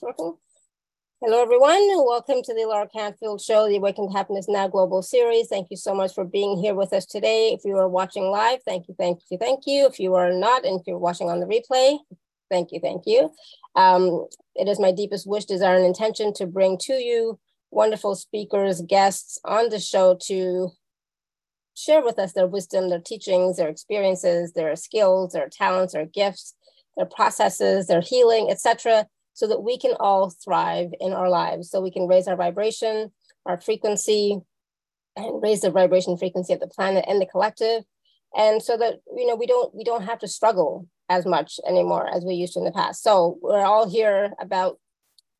Working. Hello, everyone. Welcome to the Alara Canfield Show, the Awaken to Happiness Now Global Series. Thank you so much for being here with us today. If you are watching live, thank you, thank you, thank you. If you are not, and if you're watching on the replay, thank you, thank you. Um, it is my deepest wish, desire, and intention to bring to you wonderful speakers, guests on the show to share with us their wisdom, their teachings, their experiences, their skills, their talents, their gifts, their processes, their healing, etc so that we can all thrive in our lives. So we can raise our vibration, our frequency, and raise the vibration frequency of the planet and the collective. And so that you know we don't we don't have to struggle as much anymore as we used to in the past. So we're all here about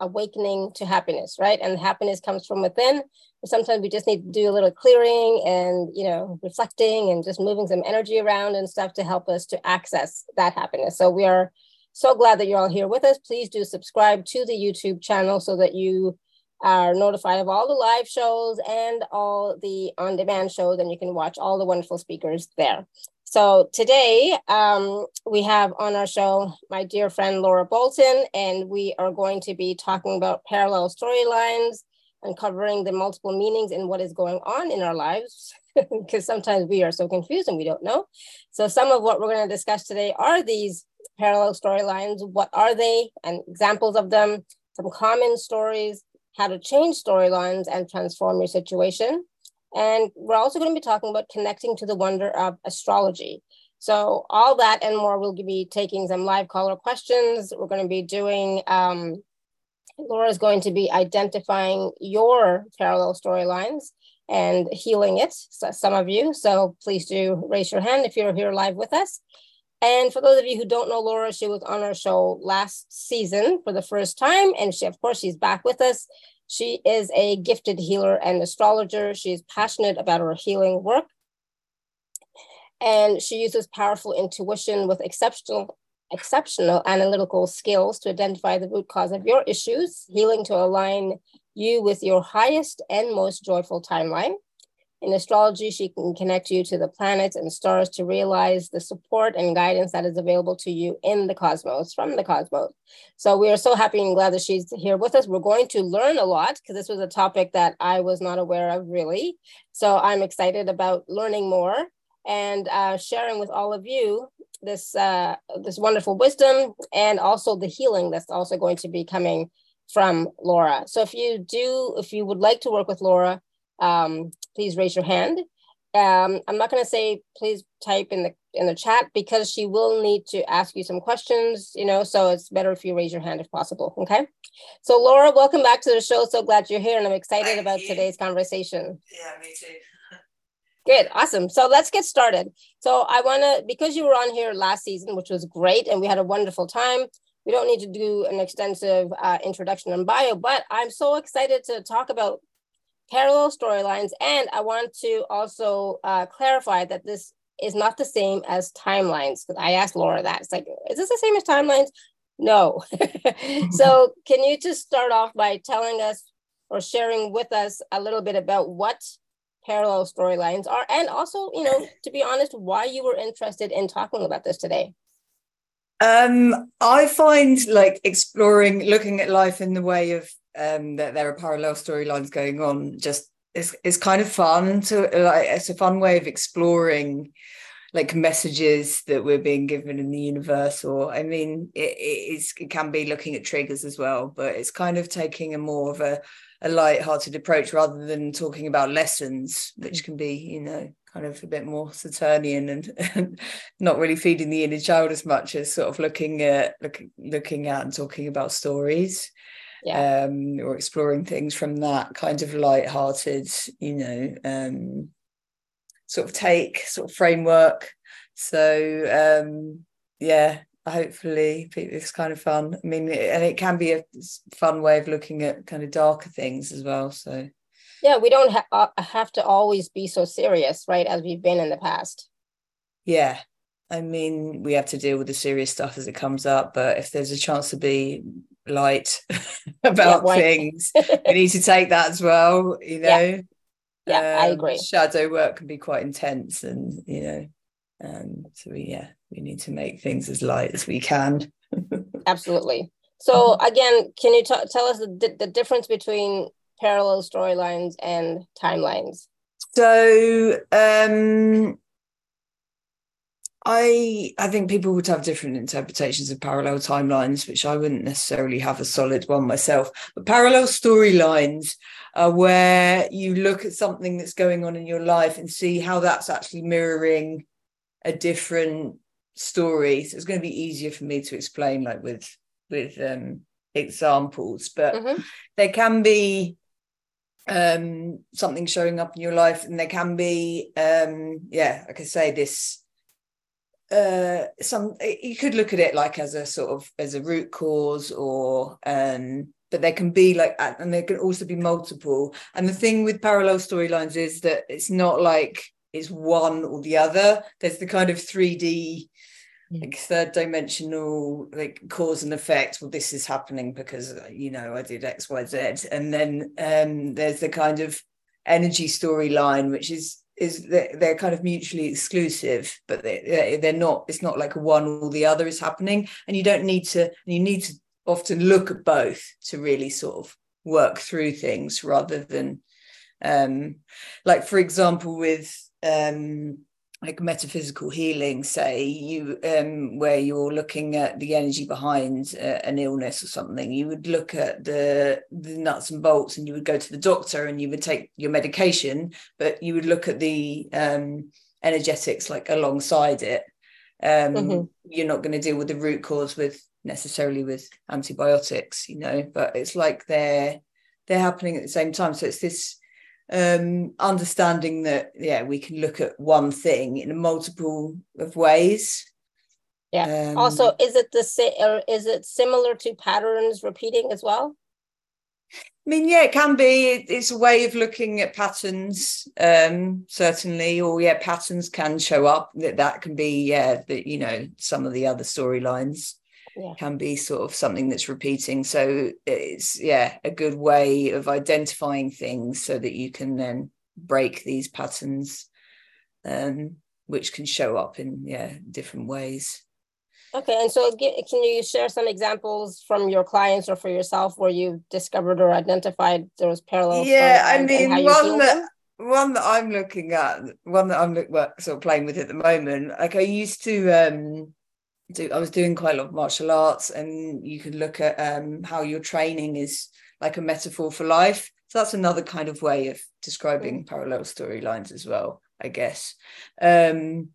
awakening to happiness, right? And happiness comes from within. But sometimes we just need to do a little clearing and you know reflecting and just moving some energy around and stuff to help us to access that happiness. So we are so glad that you're all here with us. Please do subscribe to the YouTube channel so that you are notified of all the live shows and all the on demand shows, and you can watch all the wonderful speakers there. So today um, we have on our show my dear friend Laura Bolton, and we are going to be talking about parallel storylines, uncovering the multiple meanings in what is going on in our lives, because sometimes we are so confused and we don't know. So some of what we're going to discuss today are these parallel storylines. What are they and examples of them? Some common stories, how to change storylines and transform your situation. And we're also going to be talking about connecting to the wonder of astrology. So, all that and more, we'll be taking some live caller questions. We're going to be doing, um, Laura is going to be identifying your parallel storylines and healing it, so some of you. So, please do raise your hand if you're here live with us. And for those of you who don't know Laura, she was on our show last season for the first time. And she, of course, she's back with us. She is a gifted healer and astrologer. She's passionate about her healing work. And she uses powerful intuition with exceptional, exceptional analytical skills to identify the root cause of your issues, healing to align you with your highest and most joyful timeline. In astrology, she can connect you to the planets and stars to realize the support and guidance that is available to you in the cosmos, from the cosmos. So we are so happy and glad that she's here with us. We're going to learn a lot because this was a topic that I was not aware of really. So I'm excited about learning more and uh, sharing with all of you this uh, this wonderful wisdom and also the healing that's also going to be coming from Laura. So if you do, if you would like to work with Laura, um, please raise your hand. Um, I'm not going to say please type in the in the chat because she will need to ask you some questions, you know, so it's better if you raise your hand if possible. Okay. So Laura, welcome back to the show. So glad you're here and I'm excited Thank about you. today's conversation. Yeah, me too. Good, awesome. So let's get started. So I want to, because you were on here last season, which was great, and we had a wonderful time. We don't need to do an extensive uh, introduction and bio, but I'm so excited to talk about parallel storylines. And I want to also uh, clarify that this is not the same as timelines. Because I asked Laura that. It's like, is this the same as timelines? No. so can you just start off by telling us or sharing with us a little bit about what parallel storylines are and also you know to be honest why you were interested in talking about this today um i find like exploring looking at life in the way of um, that there are parallel storylines going on. Just it's it's kind of fun to like it's a fun way of exploring like messages that we're being given in the universe or i mean it, it is it can be looking at triggers as well but it's kind of taking a more of a a light-hearted approach rather than talking about lessons which can be you know kind of a bit more saturnian and, and not really feeding the inner child as much as sort of looking at look, looking at and talking about stories yeah. um, or exploring things from that kind of light-hearted, you know, um, sort of take, sort of framework. So um, yeah, hopefully it's kind of fun. I mean, and it can be a fun way of looking at kind of darker things as well. So yeah, we don't ha- uh, have to always be so serious, right? As we've been in the past. Yeah, I mean, we have to deal with the serious stuff as it comes up, but if there's a chance to be light about yeah, things. we need to take that as well, you know. Yeah, yeah um, I agree. Shadow work can be quite intense, and you know, um, so we yeah, we need to make things as light as we can. Absolutely. So again, can you t- tell us the, the difference between parallel storylines and timelines? So um, I I think people would have different interpretations of parallel timelines, which I wouldn't necessarily have a solid one myself. But parallel storylines are where you look at something that's going on in your life and see how that's actually mirroring a different story. So it's going to be easier for me to explain, like with with um, examples. But mm-hmm. there can be um, something showing up in your life, and there can be, um, yeah, like I say, this uh, some you could look at it like as a sort of as a root cause or um but there can be like and there can also be multiple. And the thing with parallel storylines is that it's not like it's one or the other. There's the kind of 3d like third dimensional like cause and effect. Well this is happening because you know i did xyz and then um there's the kind of energy storyline which is is that they're kind of mutually exclusive but they, they're not it's not like one or the other is happening. And you don't need to you need to often look at both to really sort of work through things rather than um like for example with um like metaphysical healing say you um where you're looking at the energy behind uh, an illness or something you would look at the the nuts and bolts and you would go to the doctor and you would take your medication but you would look at the um energetics like alongside it um mm-hmm. you're not going to deal with the root cause with necessarily with antibiotics you know but it's like they're they're happening at the same time so it's this um, understanding that yeah we can look at one thing in a multiple of ways. Yeah. Um, also is it the same or is it similar to patterns repeating as well? I mean, yeah, it can be. It's a way of looking at patterns, um, certainly, or yeah, patterns can show up. That that can be, yeah, that you know, some of the other storylines yeah. can be sort of something that's repeating. So it's yeah a good way of identifying things so that you can then break these patterns, um, which can show up in yeah different ways. Okay, and so can you share some examples from your clients or for yourself where you discovered or identified those parallels? Yeah, I mean one that one that I'm looking at, one that I'm sort of playing with at the moment. Like I used to um do I was doing quite a lot of martial arts and you could look at um, how your training is like a metaphor for life. So that's another kind of way of describing parallel storylines as well, I guess. Um,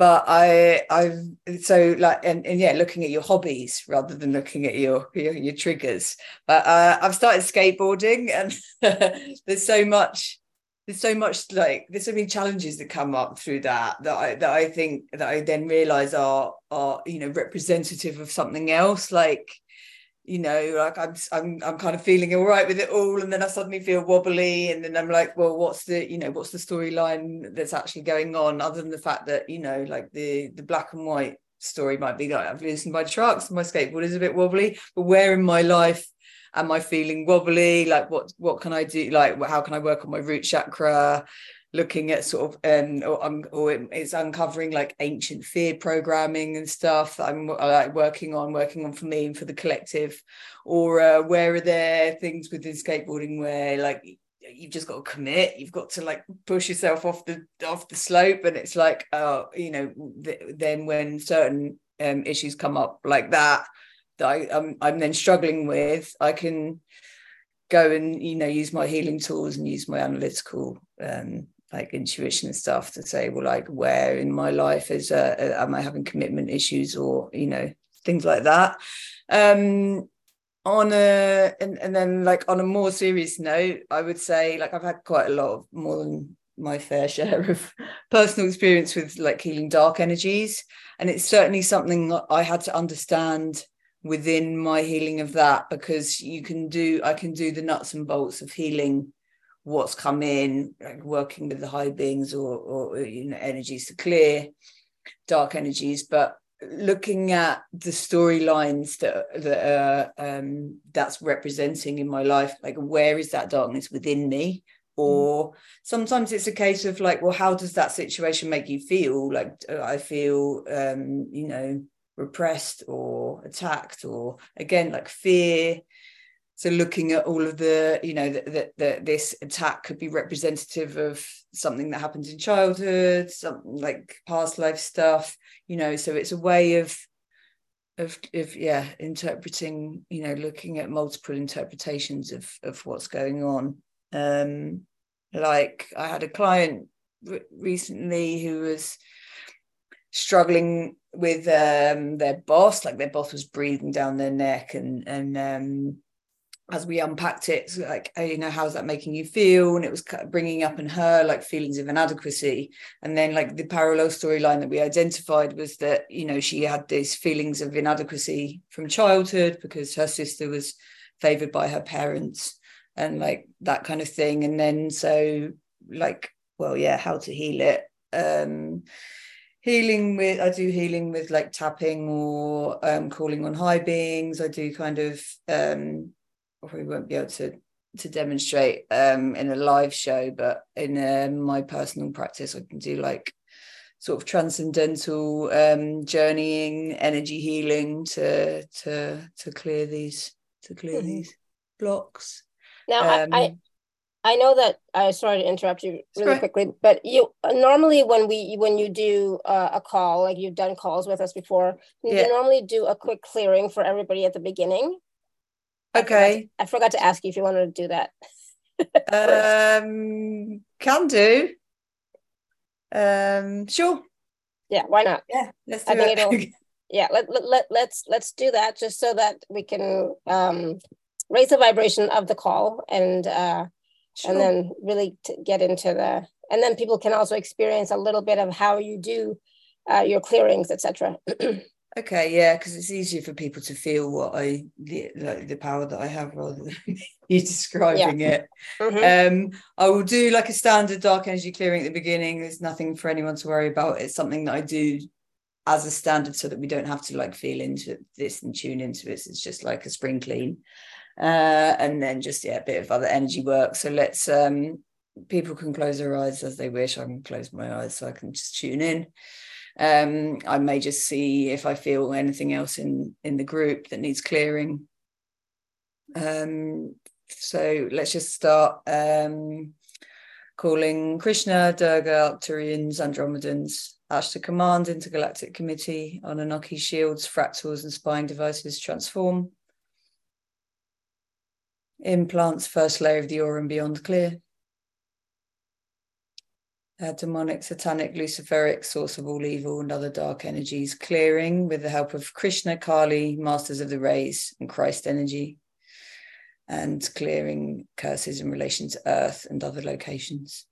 but I I've so like and, and yeah, looking at your hobbies rather than looking at your your, your triggers. But uh, I've started skateboarding and there's so much there's so much like there's so many challenges that come up through that that I that I think that I then realize are are you know representative of something else. Like you know like I'm I'm I'm kind of feeling all right with it all and then I suddenly feel wobbly and then I'm like well what's the you know what's the storyline that's actually going on other than the fact that you know like the the black and white story might be like I've loosened my trucks my skateboard is a bit wobbly but where in my life am i feeling wobbly? Like what what can i do? Like how can i work on my root chakra? Looking at sort of um or, um, or it's uncovering like ancient fear programming and stuff that i'm like working on working on for me and for the collective or uh, where are there things within skateboarding where like you've just got to commit? You've got to like push yourself off the off the slope and it's like uh you know th- then when certain um, issues come up like that that I, I'm, I'm then struggling with, I can go and you know use my healing tools and use my analytical um, like intuition and stuff to say, well, like where in my life is uh, uh, am I having commitment issues or you know things like that. Um, on a and, and then like on a more serious note, I would say like I've had quite a lot of more than my fair share of personal experience with like healing dark energies and it's certainly something that I had to understand within my healing of that because you can do I can do the nuts and bolts of healing what's come in like working with the high beings or or you know energies to clear dark energies. But looking at the storylines that that uh, um that's representing in my life like where is that darkness within me? Or sometimes it's a case of like well how does that situation make you feel? Like i feel um you know repressed or attacked or again like fear so looking at all of the you know that that this attack could be representative of something that happens in childhood something like past life stuff you know. So it's a way of of of yeah interpreting you know looking at multiple interpretations of of what's going on. Um like i had a client re- recently who was struggling with um their boss like their boss was breathing down their neck and and um as we unpacked it so like oh, you know how's that making you feel? And it was bringing up in her like feelings of inadequacy. And then like the parallel storyline that we identified was that you know she had these feelings of inadequacy from childhood because her sister was favored by her parents and like that kind of thing. And then so like well yeah how to heal it. Um healing with i do healing with like tapping or um calling on high beings i do kind of um probably won't be able to to demonstrate um in a live show but in uh, my personal practice i can do like sort of transcendental um journeying energy healing to to to clear these to clear mm-hmm. these blocks now um, I, I know that I sorry to interrupt you really quickly, but you normally when we when you do uh, a call, like you've done calls with us before, yeah. you normally do a quick clearing for everybody at the beginning. Okay. I forgot, to, I forgot to ask you if you wanted to do that. um, can do. Um, sure. Yeah, why not? Yeah, let's do I it. It'll, yeah, let, let, let, let's let's do that just so that we can um, raise the vibration of the call and uh, sure. and then really get into the and then people can also experience a little bit of how you do uh, your clearings, etc. Okay, yeah, because it's easier for people to feel what I the, like the power that I have rather than you describing yeah. it. Mm-hmm. Um, I will do like a standard dark energy clearing at the beginning. There's nothing for anyone to worry about. It's something that I do as a standard so that we don't have to like feel into this and tune into it. It's just like a spring clean. Uh, and then just yeah, a bit of other energy work. So let's um people can close their eyes as they wish. I can close my eyes so I can just tune in um, I may just see if I feel anything else in in the group that needs clearing. Um, so let's just start um, calling Krishna, Durga, Arcturians, Andromedans, Ashtar Command, Intergalactic Committee, on Anunnaki shields, fractals, and spying devices transform. Implants, first layer of the aura and beyond clear uh, demonic, satanic, luciferic, source of all evil and other dark energies, clearing with the help of Krishna, Kali, masters of the rays, and Christ energy, and clearing curses in relation to Earth and other locations.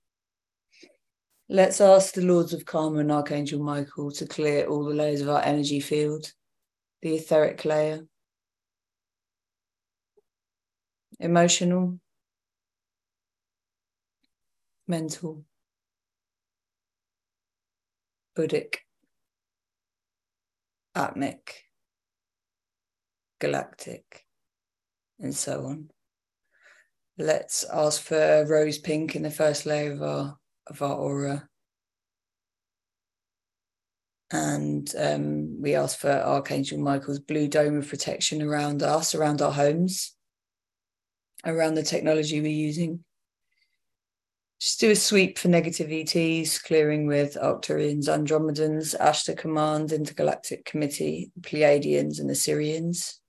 Let's ask the Lords of Karma and Archangel Michael to clear all the layers of our energy field, the etheric layer, emotional, mental, Buddhic, Atmic, Galactic, and so on. Let's ask for rose pink in the first layer of our of our aura. And um, we ask for Archangel Michael's blue dome of protection around us, around our homes, around the technology we're using. Just do a sweep for negative ETs, clearing with Arcturians, Andromedans, Ashtar Command, Intergalactic Committee, Pleiadians, and Sirians.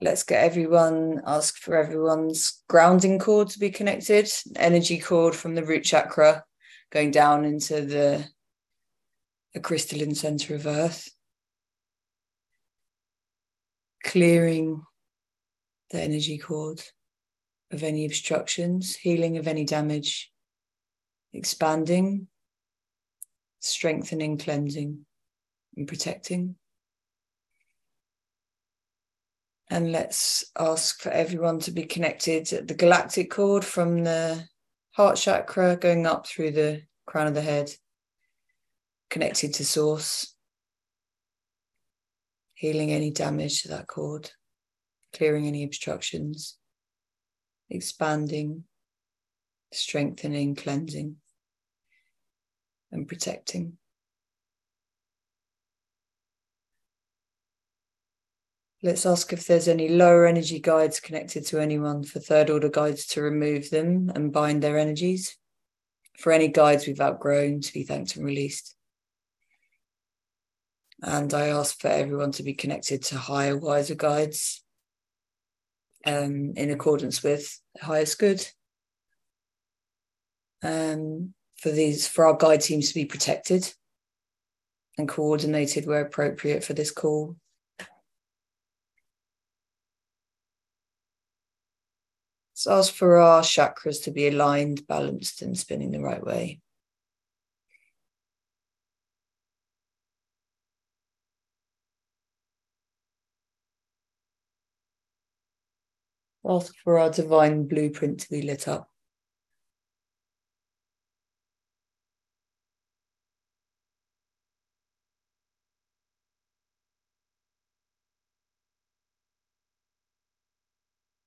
Let's get everyone, ask for everyone's grounding cord to be connected, energy cord from the root chakra going down into the, the crystalline center of Earth. Clearing the energy cord of any obstructions, healing of any damage, expanding, strengthening, cleansing, and protecting. And let's ask for everyone to be connected at the galactic cord from the heart chakra going up through the crown of the head, connected to source, healing any damage to that cord clearing any obstructions, expanding, strengthening, cleansing. and protecting. Let's ask if there's any lower energy guides connected to anyone for third order guides to remove them and bind their energies. For any guides we've outgrown to be thanked and released. And I ask for everyone to be connected to higher, wiser guides um, in accordance with highest good. Um, for these, for our guide teams to be protected and coordinated where appropriate for this call So ask for our chakras to be aligned, balanced, and spinning the right way. Ask for our divine blueprint to be lit up.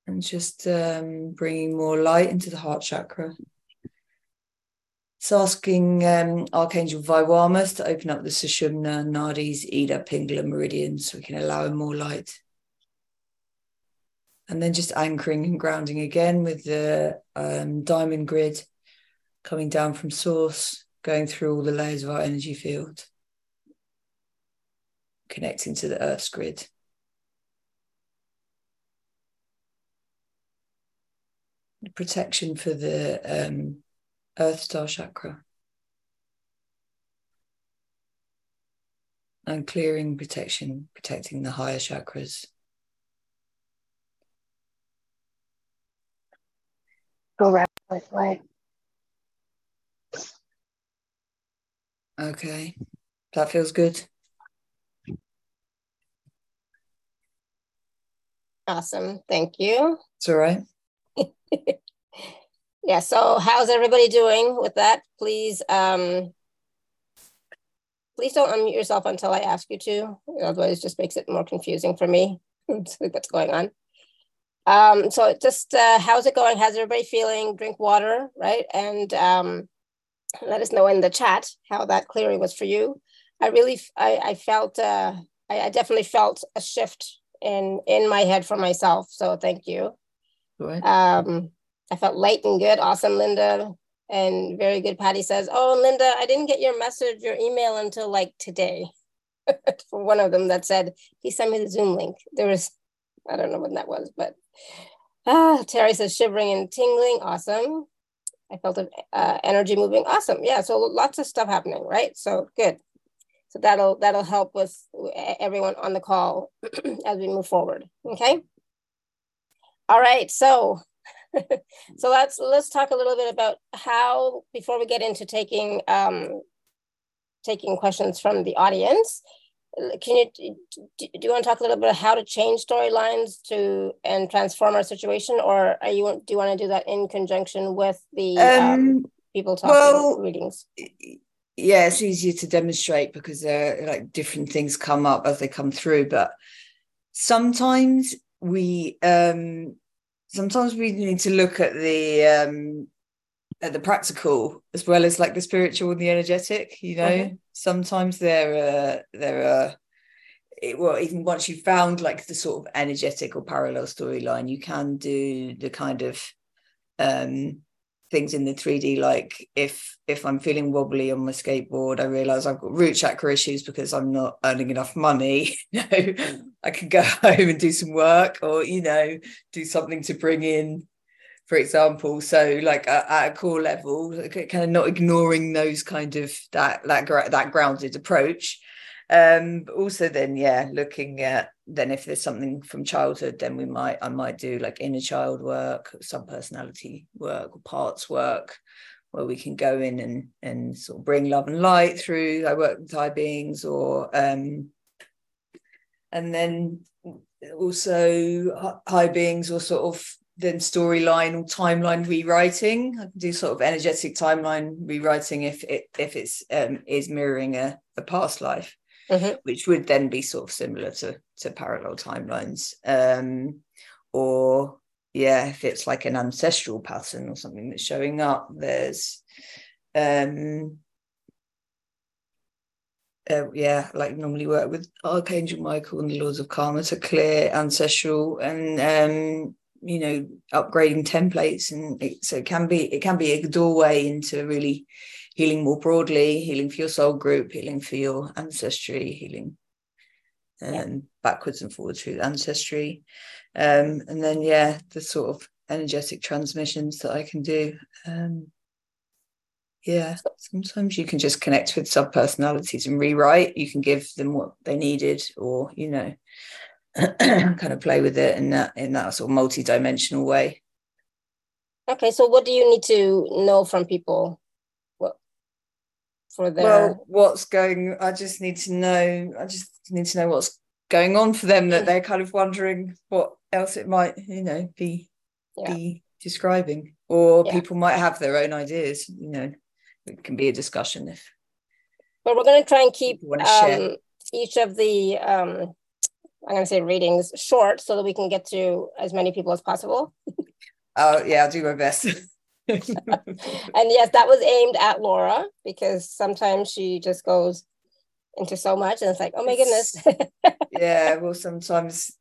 and just um, bringing more light into the heart chakra. It's asking um, Archangel Vywamus to open up the Sushumna, Nadis, Ida, Pingala meridians so we can allow him more light. And then just anchoring and grounding again with the um, diamond grid coming down from source, going through all the layers of our energy field, connecting to the earth's grid. protection for the um, Earth Star chakra. And clearing protection, protecting the higher chakras. Go right way. Okay, that feels good. Awesome. Thank you. It's all right. yeah. So how's everybody doing with that? Please, um, please don't unmute yourself until I ask you to. Otherwise, it just makes it more confusing for me. What's going on? Um, so just uh, how's it going? How's everybody feeling? Drink water, right? And um, let us know in the chat how that clearing was for you. I really, I, I felt, uh, I, I definitely felt a shift in in my head for myself. So thank you. Right. Um, I felt light and good. Awesome, Linda. And very good. Patty says, Oh, Linda, I didn't get your message, your email until like today. For one of them that said, Please send me the Zoom link. There was, I don't know when that was, but ah, Terry says, shivering and tingling. Awesome. I felt uh, energy moving. Awesome. Yeah. So lots of stuff happening, right? So good. So that'll that'll help with everyone on the call as we move forward. Okay. All right, so so let's let's talk a little bit about how before we get into taking um, taking questions from the audience. Can you do you want to talk a little bit about how to change storylines to and transform our situation, or are you do you want to do that in conjunction with the um, um, people talking well, readings? Yeah, it's easier to demonstrate because there like different things come up as they come through, but sometimes we um sometimes we need to look at the um at the practical as well as like the spiritual and the energetic you know mm-hmm. Sometimes there are there are it, well even once you've found like the sort of energetic or parallel storyline you can do the kind of um things in the 3D. Like if if I'm feeling wobbly on my skateboard, I realize I've got root chakra issues because I'm not earning enough money. you know, I can go home and do some work, or you know, do something to bring in. For example, so like at, at a core level, kind of not ignoring those kind of that that that grounded approach, um also then yeah looking at then if there's something from childhood then we might i might do like inner child work some personality work or parts work where we can go in and and sort of bring love and light through i work with high beings or um and then also high beings or sort of then storyline or timeline rewriting. I can do sort of energetic timeline rewriting if it if it's um, is mirroring a, a past life mm-hmm. which would then be sort of similar to to parallel timelines. Um, or yeah, if it's like an ancestral pattern or something that's showing up, there's um uh, yeah, like normally work with Archangel Michael and the Lords of Karma to clear ancestral and um, you know upgrading templates, and it, so it can be it can be a doorway into really healing more broadly, healing for your soul group, healing for your ancestry, healing um, yeah. backwards and forwards through ancestry, um, and then yeah, the sort of energetic transmissions that I can do. Um, yeah, sometimes you can just connect with sub personalities and rewrite. You can give them what they needed, or you know, kind of play with it in that in that sort of multi-dimensional way. Okay, so what do you need to know from people? What for their well, what's going? I just need to know. I just need to know what's going on for them. That they're kind of wondering what else it might, you know, be yeah. be describing, or yeah. people might have their own ideas. You know it can be a discussion if but we're going to try and keep um, each of the um, i'm going to say readings short so that we can get to as many people as possible. Oh yeah i'll do my best. And yes that was aimed at laura because sometimes she just goes into so much and it's like oh my goodness. Yeah well sometimes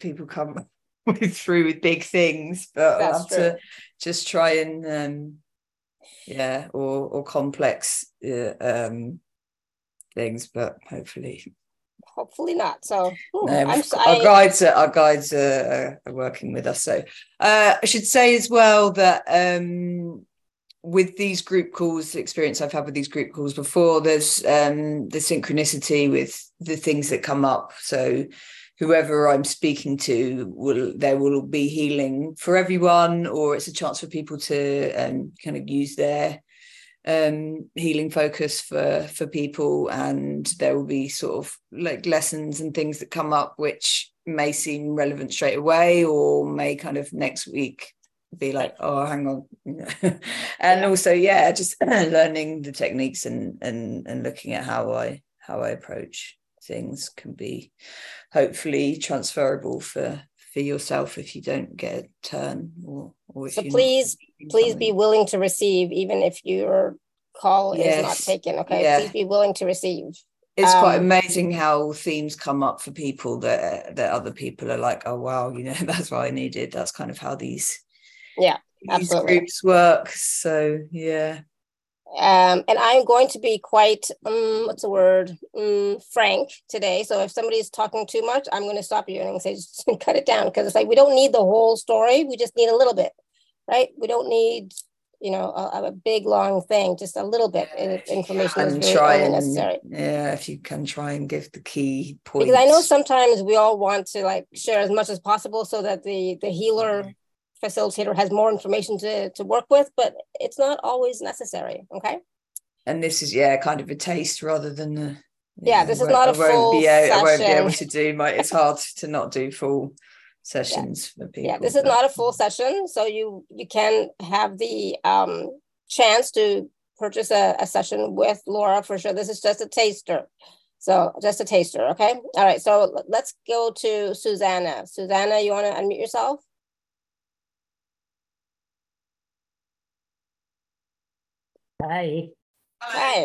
people come through with big things but That's i'll have true. to just try and um, yeah or or complex uh, um things but hopefully hopefully not. So ooh, no, our guides are, our guides are, are, working with us. So uh, i should say as well that um with these group calls the experience i've had with these group calls before there's um the synchronicity with the things that come up. So whoever I'm speaking to will there will be healing for everyone, or it's a chance for people to um, kind of use their um, healing focus for for people, and there will be sort of like lessons and things that come up which may seem relevant straight away, or may kind of next week be like oh hang on. And also yeah just learning the techniques and and and looking at how i how i approach things can be hopefully transferable for for yourself if you don't get a turn or, or so please please be willing to receive even if your call yes. is not taken okay yeah. please be willing to receive it's um, quite amazing how themes come up for people that that other people are like oh wow you know that's what i needed that's kind of how these yeah these absolutely. groups work so yeah um, and I'm going to be quite, um, what's the word, um, frank today. So if somebody's talking too much, I'm going to stop you and say, just cut it down. Because it's like, we don't need the whole story. We just need a little bit, right? We don't need, you know, a, a big, long thing, just a little bit of information is really try and, necessary. Yeah, if you can try and give the key points. Because I know sometimes we all want to like share as much as possible so that the, the healer mm-hmm. facilitator has more information to, to work with, but it's not always necessary. Okay. And this is, yeah, kind of a taste rather than the. Yeah, know, this is not a full be, session. I won't be able to do my, it's hard to not do full sessions yeah. for people. Yeah, this is not a full session. So you, you can have the um, chance to purchase a, a session with Laura for sure. This is just a taster. So just a taster, okay? All right, so let's go to Susanna. Susanna, you want to unmute yourself? Hi. Hi.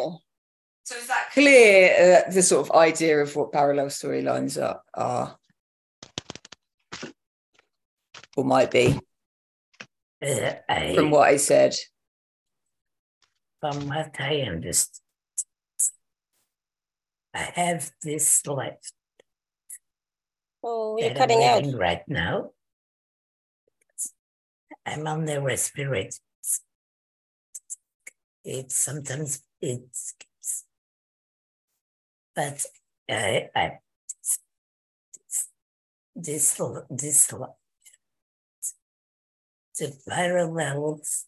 So is that clear? Uh, the sort of idea of what parallel storylines are, are, or might be, uh, from what I said. From what I understand, I have this life. Oh, you're cutting out right now. I'm on the respirator it sometimes it skips. But I, I this this parallels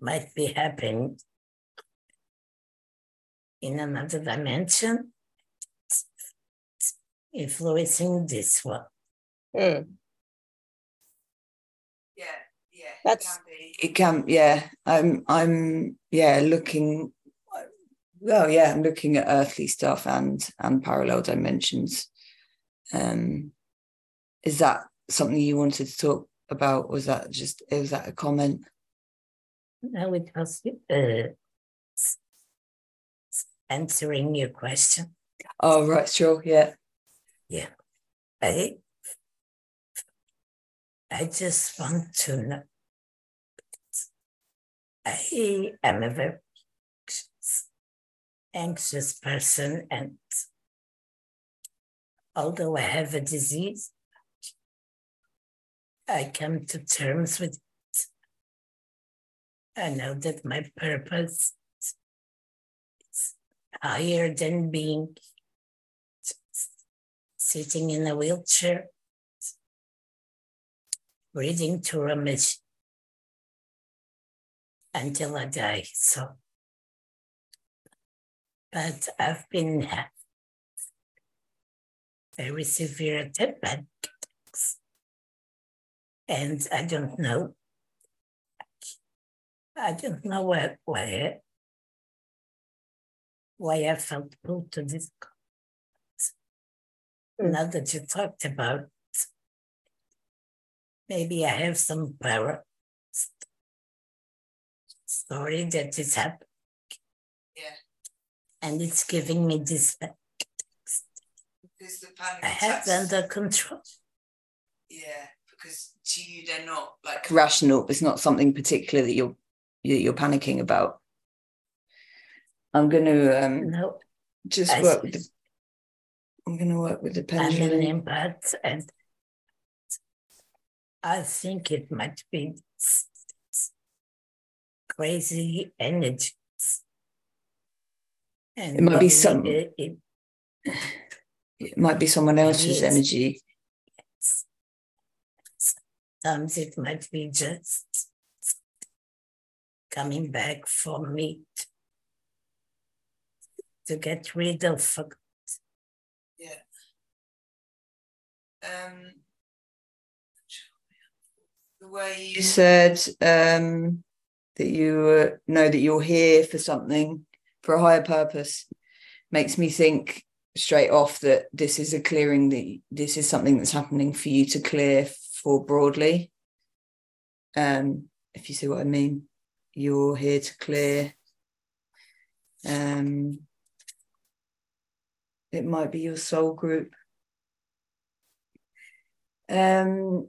might be happening in another dimension, influencing this one. Mm. Yeah, yeah. That's it can yeah i'm i'm yeah looking well yeah i'm looking at earthly stuff and and parallel dimensions um is that something you wanted to talk about was that just was that a comment no it was uh, answering your question. Oh, right, sure, yeah. Yeah. I, I just want to know. I am a very anxious, anxious person, and although I have a disease, I come to terms with it. I know that my purpose is higher than being sitting in a wheelchair, breathing machine until I die. So, but I've been very severe attacks, and I don't know. I don't know why why why I felt pulled to this. Now that you talked about, maybe I have some power story that is happening. Yeah. And it's giving me this back. Because the panic I have under control. Yeah, because to you they're not like rational. It's not something particular that you're you- you're panicking about. I'm going to um, No, just I work with the. I'm going to work with the I'm an pendulum. empath and I think it might be s- s- crazy energies. And It might be some- it- it- It might be someone else's Yes. energy. Sometimes it might be just coming back for me to get rid of. Yeah. Um, the way you said um, that you uh, know that you're here for something, for a higher purpose, makes me think straight off that this is a clearing that this is something that's happening for you to clear for broadly. Um, if you see what I mean, you're here to clear. Um, it might be your soul group. Um,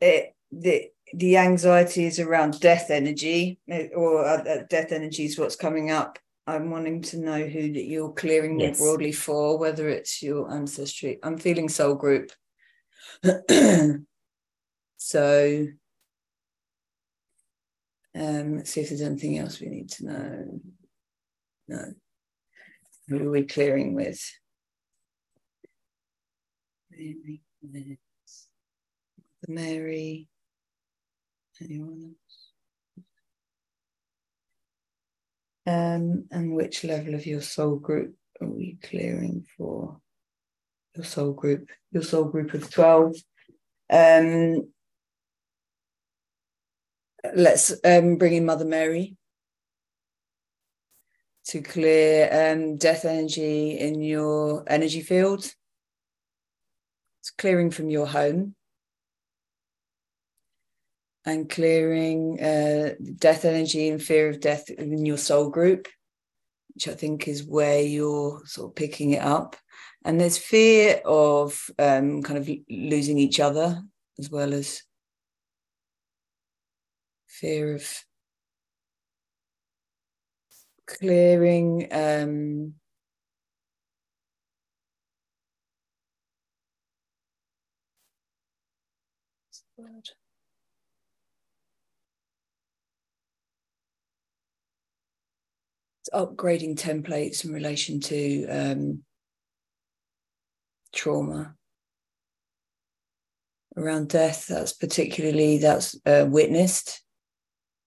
it the the anxiety is around death energy, eh, or uh, uh, death energy is what's coming up. I'm wanting to know who that you're clearing more Yes. broadly for, whether it's your ancestry. I'm feeling soul group. so, um, let's see if there's anything else we need to know. No. Who are we clearing with? Mary, Mary. Anyone else? Um, and which level of your soul group are we clearing for? Your soul group, your soul group of 12. Um, let's um, bring in Mother Mary to clear um, death energy in your energy field. It's clearing from your home and clearing uh, death energy and fear of death in your soul group, which I think is where you're sort of picking it up. And there's fear of um, kind of losing each other as well as fear of clearing um? It's upgrading templates in relation to um, trauma around death. That's particularly that's uh, witnessed,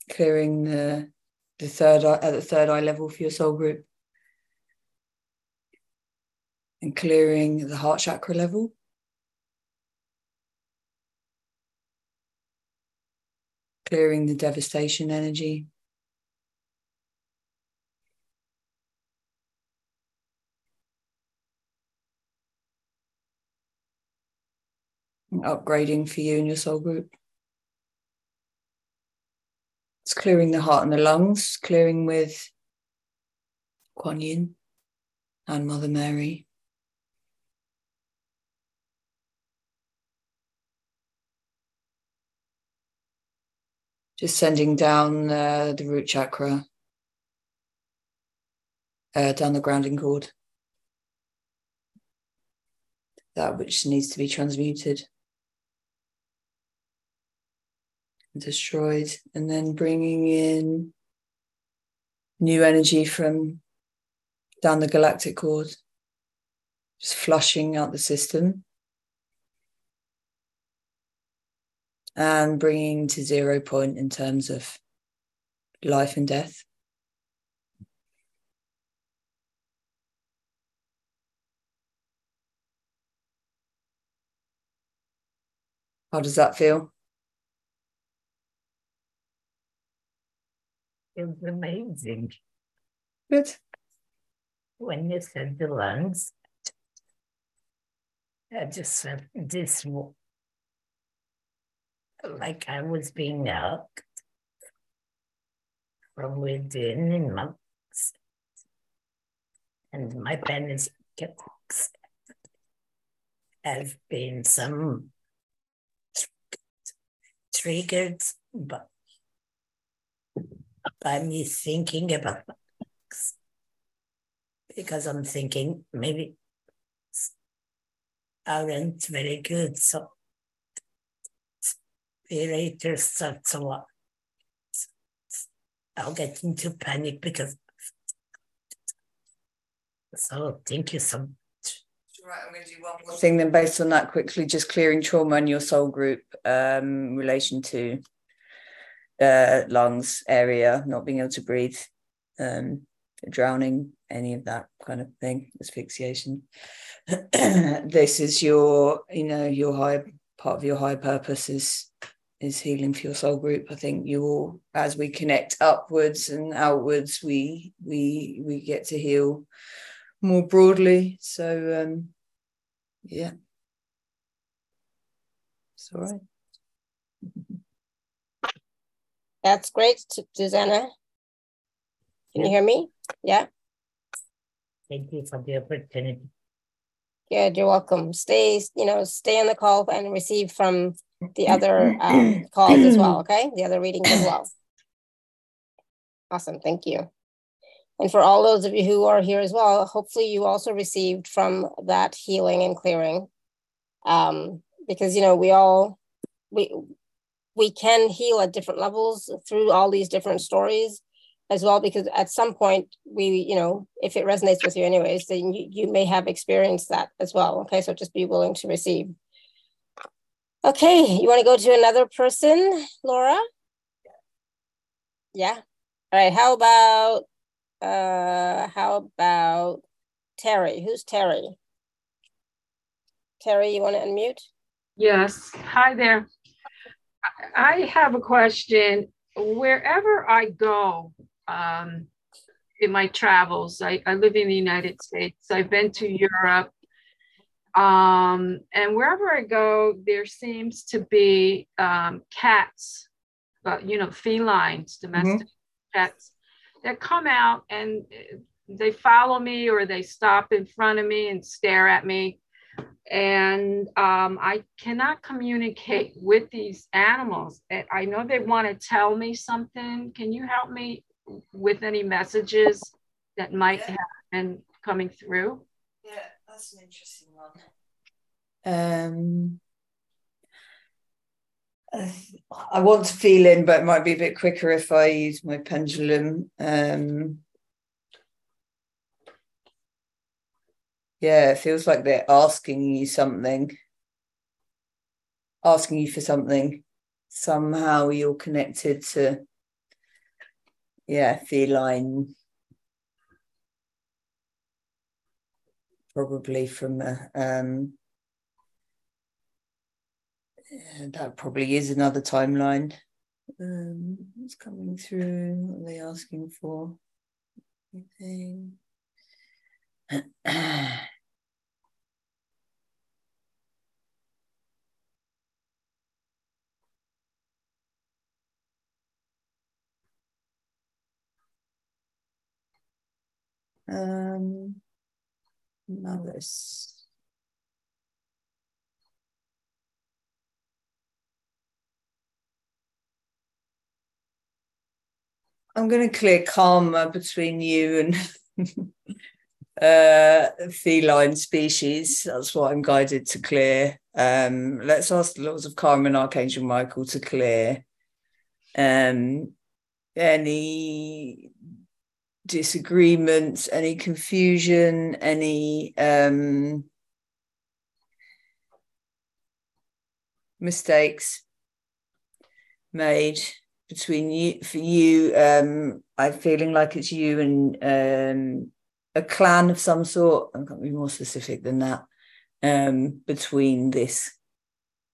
clearing the the third eye at the third eye level for your soul group, and clearing the heart chakra level. Clearing the devastation energy. upgrading for you and your soul group. It's clearing the heart and the lungs, clearing with Kuan Yin. and Mother Mary. Just sending down uh, the root chakra, uh, down the grounding cord. That which needs to be transmuted, destroyed, and then bringing in new energy from down the galactic cord, just flushing out the system. and bringing to zero point in terms of life and death. How does that feel? Feels amazing. Good. When you said the lungs, I just felt this like I was being knocked from within in my and my parents kept have been some triggered but by me thinking about because I'm thinking maybe aren't very good. So later starts a lot. I'll get into panic because. So thank you so much. Right, I'm going to do one more thing then, based on that, quickly, just clearing trauma in your soul group, um, relation to uh, lungs area, not being able to breathe, um, drowning, any of that kind of thing, asphyxiation. this is your, you know, your high part of your high purpose is is healing for your soul group. I think you all, as we connect upwards and outwards, we we we get to heal more broadly. So um yeah. It's all right. That's great, Susanna. Can you hear me? Yeah. Thank you for the opportunity. Good, you're welcome. Stay, you know, stay on the call and receive from the other um, calls as well, okay? The other readings as well. Awesome, thank you. And for all those of you who are here as well, hopefully you also received from that healing and clearing. Um, because you know, we all we we can heal at different levels through all these different stories as well, because at some point we, you know, if it resonates with you anyways, then you, you may have experienced that as well. Okay. So just be willing to receive. Okay, you want to go to another person, Laura? Yeah. All right. How about uh how about Terry? Who's Terry? Terry, you want to unmute? Yes. Hi there. I have a question. Wherever I go um, in my travels, I, I live in the United States. I've been to Europe, um, and wherever I go, there seems to be um, cats, uh, you know, felines, domestic mm-hmm. cats that come out and they follow me or they stop in front of me and stare at me. And um, I cannot communicate with these animals. I know they want to tell me something. Can you help me with any messages that might yeah. have been coming through? Yeah, that's an interesting one. Um, I want to feel in, but it might be a bit quicker if I use my pendulum. Um, yeah, it feels like they're asking you something, asking you for something. Somehow you're connected to, yeah, feline probably from um, that probably is another timeline. Um, what's coming through? What are they asking for? Anything? um, Malice. I'm going to clear karma between you and uh, feline species. That's what I'm guided to clear. Um, let's ask the laws of karma and Archangel Michael to clear um, any disagreements, any confusion, any um, mistakes made between you for you um i'm feeling like it's you and um a clan of some sort. I can't be more specific than that um between this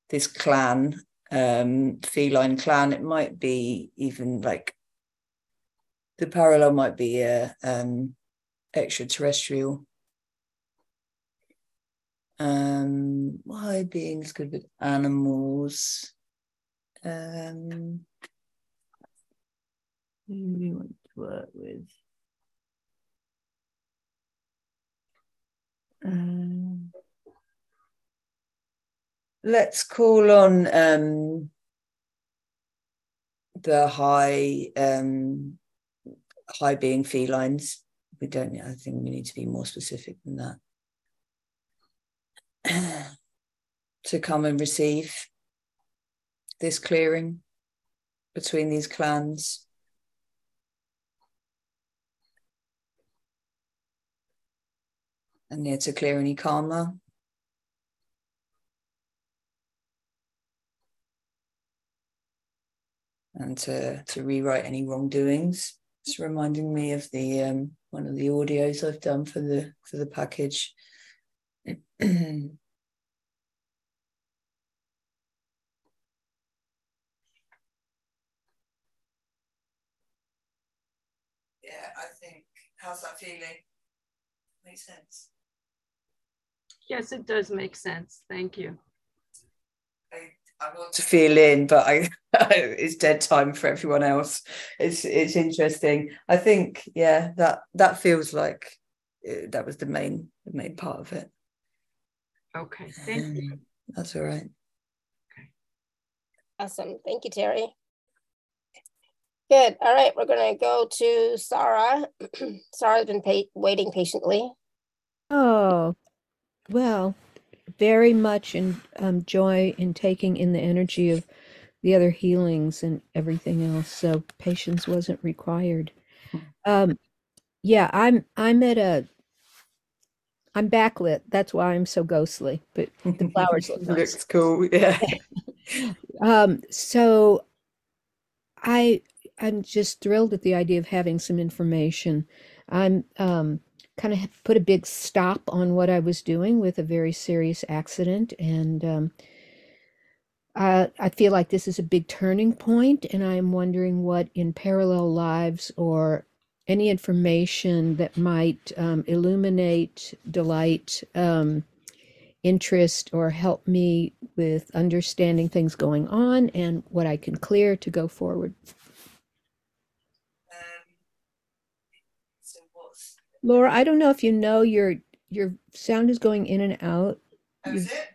this clan um feline clan. It might be even like the parallel might be a um extraterrestrial. Um why beings good with animals um who do we want to work with? Um, let's call on um, the high um, high being felines. We don't. I think we need to be more specific than that. to come and receive this clearing between these clans. And yeah, to clear any karma. And to, to rewrite any wrongdoings. It's reminding me of the um, one of the audios I've done for the for the package. yeah, I think how's that feeling? Makes sense. Yes, it does make sense. Thank you. I, I want to feel in, but I it's dead time for everyone else. It's it's interesting. I think yeah that that feels like uh, that was the main the main part of it. Okay, thank you. That's all right. Okay. Awesome. Thank you, Terry. Good. All right, we're going to go to Sarah. Sarah's been pa- waiting patiently. Oh, well, very much in um, joy in taking in the energy of the other healings and everything else. So patience wasn't required. Um, yeah, I'm I'm at a I'm backlit. That's why I'm so ghostly. But the flowers look nice. Looks cool. Yeah. Um, so I I'm just thrilled at the idea of having some information. I'm um kind of put a big stop on what I was doing with a very serious accident. And um, I, I feel like this is a big turning point, and I'm wondering what in parallel lives or any information that might um, illuminate, delight, um, interest, or help me with understanding things going on and what I can clear to go forward. Laura, I don't know if you know your your sound is going in and out. Oh, is it?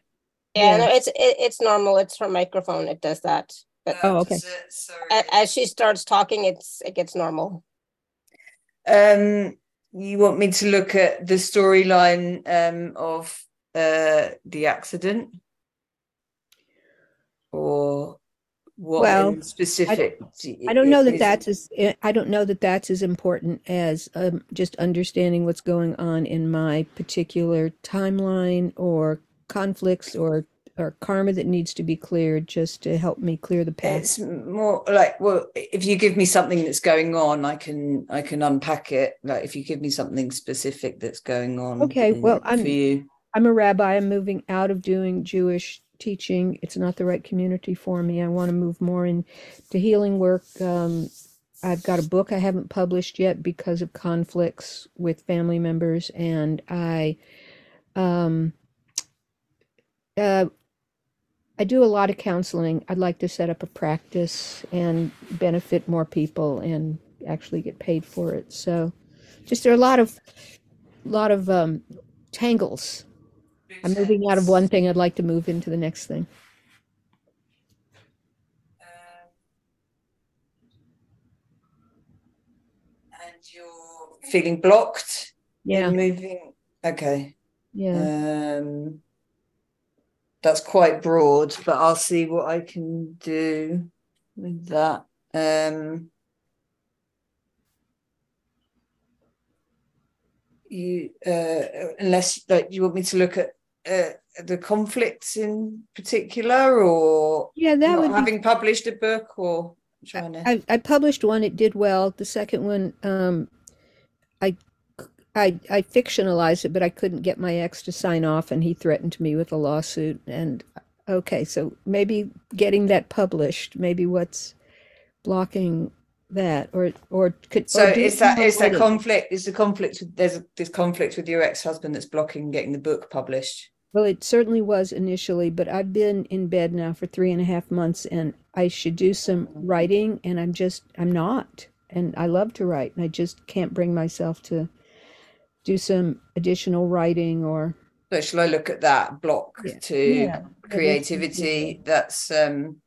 Yeah, Yeah. no, it's it, it's normal. It's her microphone. It does that. But Oh, Uh, okay. does it? Sorry. a- as she starts talking, it's it gets normal. Um, you want me to look at the storyline um, of uh, the accident, or what Well, in specific? I don't know that is- that's as eh, I don't know that that's as important as um, just understanding what's going on in my particular timeline or conflicts or or karma that needs to be cleared just to help me clear the path. It's more like well, if you give me something that's going on, I can I can unpack it. Like if you give me something specific that's going on. Okay, in- well, I'm- you. I'm a rabbi. I'm moving out of doing Jewish teaching. It's not the right community for me. I want to move more into healing work. Um, I've got a book I haven't published yet because of conflicts with family members, and I, um, uh, I do a lot of counseling. I'd like to set up a practice and benefit more people and actually get paid for it. So, just there are a lot of, lot of um, tangles. I'm moving out of one thing. I'd like to move into the next thing. Um, and you're feeling blocked. Yeah, Moving. Okay. yeah. Um, that's quite broad, but I'll see what I can do with that. Um, you, uh, unless like you want me to look at uh, the conflicts in particular, or Yeah, that would be. having published a book, or trying to. I, I published one, it did well. The second one, um, I, I, I fictionalized it, but I couldn't get my ex to sign off, and he threatened me with a lawsuit. And okay, so maybe getting that published, maybe what's blocking that, or or could So or is that is there conflict? Is the conflict with there's a, this conflict with your ex husband that's blocking getting the book published? Well, it certainly was initially, but I've been in bed now for three and a half months, and I should do some writing, and I'm just I'm not, and I love to write, and I just can't bring myself to do some additional writing or So shall I look at that block Yeah. to Yeah. creativity? That's um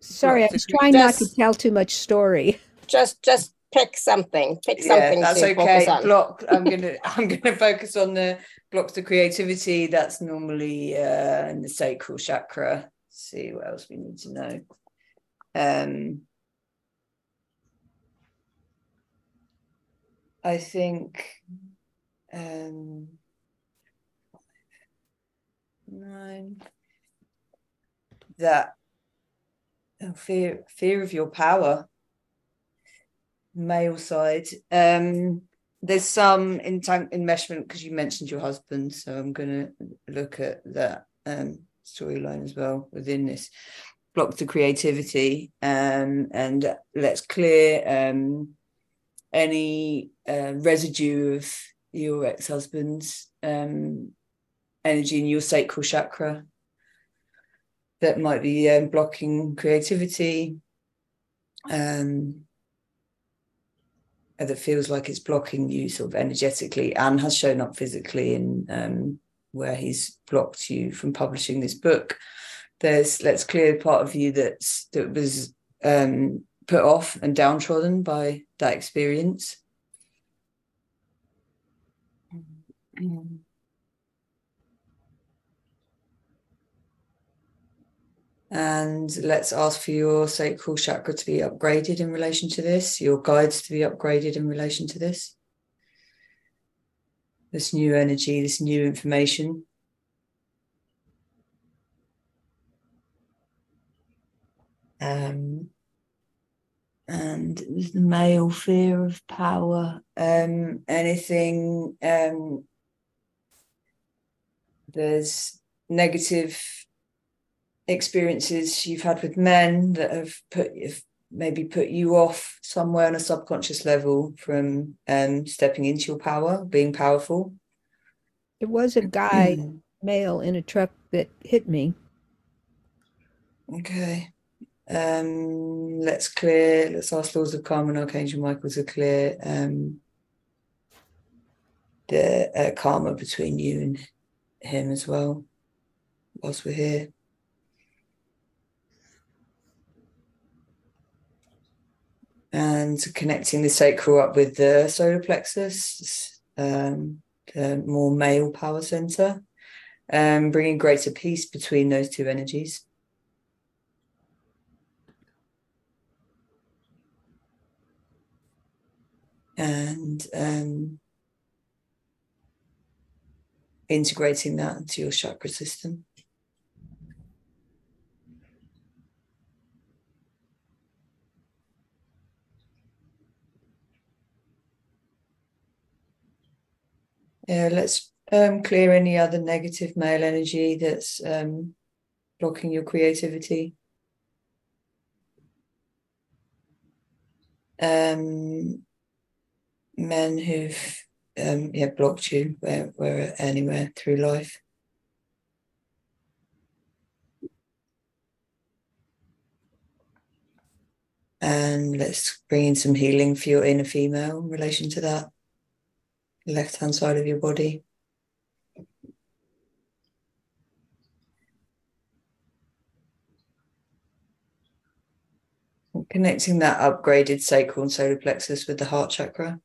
Sorry, I was trying not to tell too much story. Just just pick something. Pick yeah, something that's to okay. focus on. Block. I'm gonna I'm gonna focus on the blocks to creativity. That's normally uh in the sacral chakra. see what else we need to know. Um I think um nine that oh, fear fear of your power male side. Um there's some entang- enmeshment because you mentioned your husband so i'm going to look at that um storyline as well within this. Block to creativity um and let's clear um any uh, residue of your ex-husband's um energy in your sacral chakra that might be um, blocking creativity. Um that feels like it's blocking you sort of energetically and has shown up physically in um where he's blocked you from publishing this book there's let's clear part of you that's that was um put off and downtrodden by that experience Mm. And let's ask for your sacral chakra to be upgraded in relation to this, your guides to be upgraded in relation to this. This new energy, this new information. Um, and the male fear of power, um, anything, um, there's negative experiences you've had with men that have put have maybe put you off somewhere on a subconscious level from um stepping into your power being powerful? There was a guy, male, in a truck that hit me. okay. Um let's clear let's ask lords of karma and archangel michael to clear um the uh, karma between you and him as well whilst we're here and connecting the sacral up with the solar plexus, um, the more male power center, um, bringing greater peace between those two energies. And um, integrating that into your chakra system. Yeah, let's um, clear any other negative male energy that's um, blocking your creativity. Um, men who've um, yeah blocked you where, where anywhere through life. And let's bring in some healing for your inner female in relation to that left hand side of your body. Connecting that upgraded sacral and solar plexus with the heart chakra.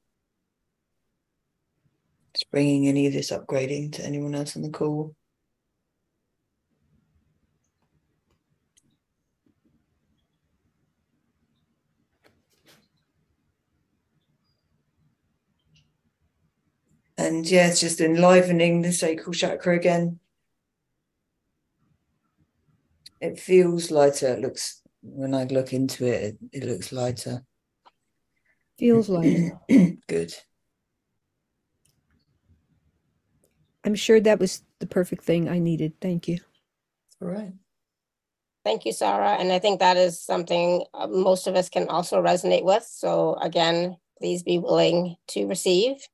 Just bringing any of this upgrading to anyone else on the call. And yeah, it's just enlivening the sacral chakra again. It feels lighter. It looks, when I look into it, it, it looks lighter. Feels lighter. Good. I'm sure that was the perfect thing I needed. Thank you. All right. Thank you, Sarah. And I think that is something uh, most of us can also resonate with. So again, please be willing to receive.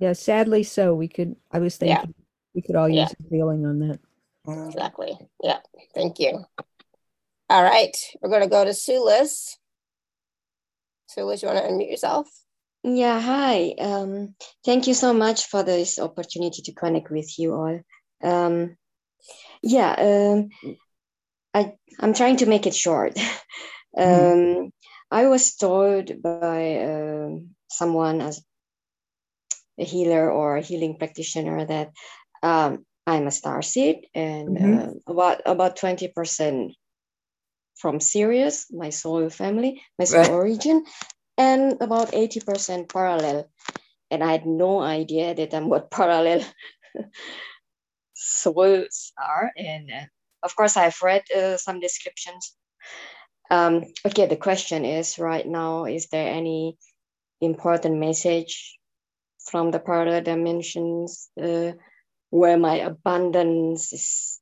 Yeah, sadly so. We could I was Yeah. thinking we could all Yeah. use a feeling on that. Exactly. Yeah. Thank you. All right. We're going to go to Sulis. Sulis, you want to unmute yourself? Yeah, hi. Um, thank you so much for this opportunity to connect with you all. Um, yeah, um, I I'm trying to make it short. Um, I was told by um someone as a healer or a healing practitioner that um, I'm a star seed and Mhm. uh, about about 20% from Sirius, my soul family, my soul Right. origin, and about 80% parallel. And I had no idea that I'm what parallel souls are. And uh, of course, I've read uh, some descriptions. Um, okay, the question is right now, is there any important message from the parallel dimensions uh, where my abundance is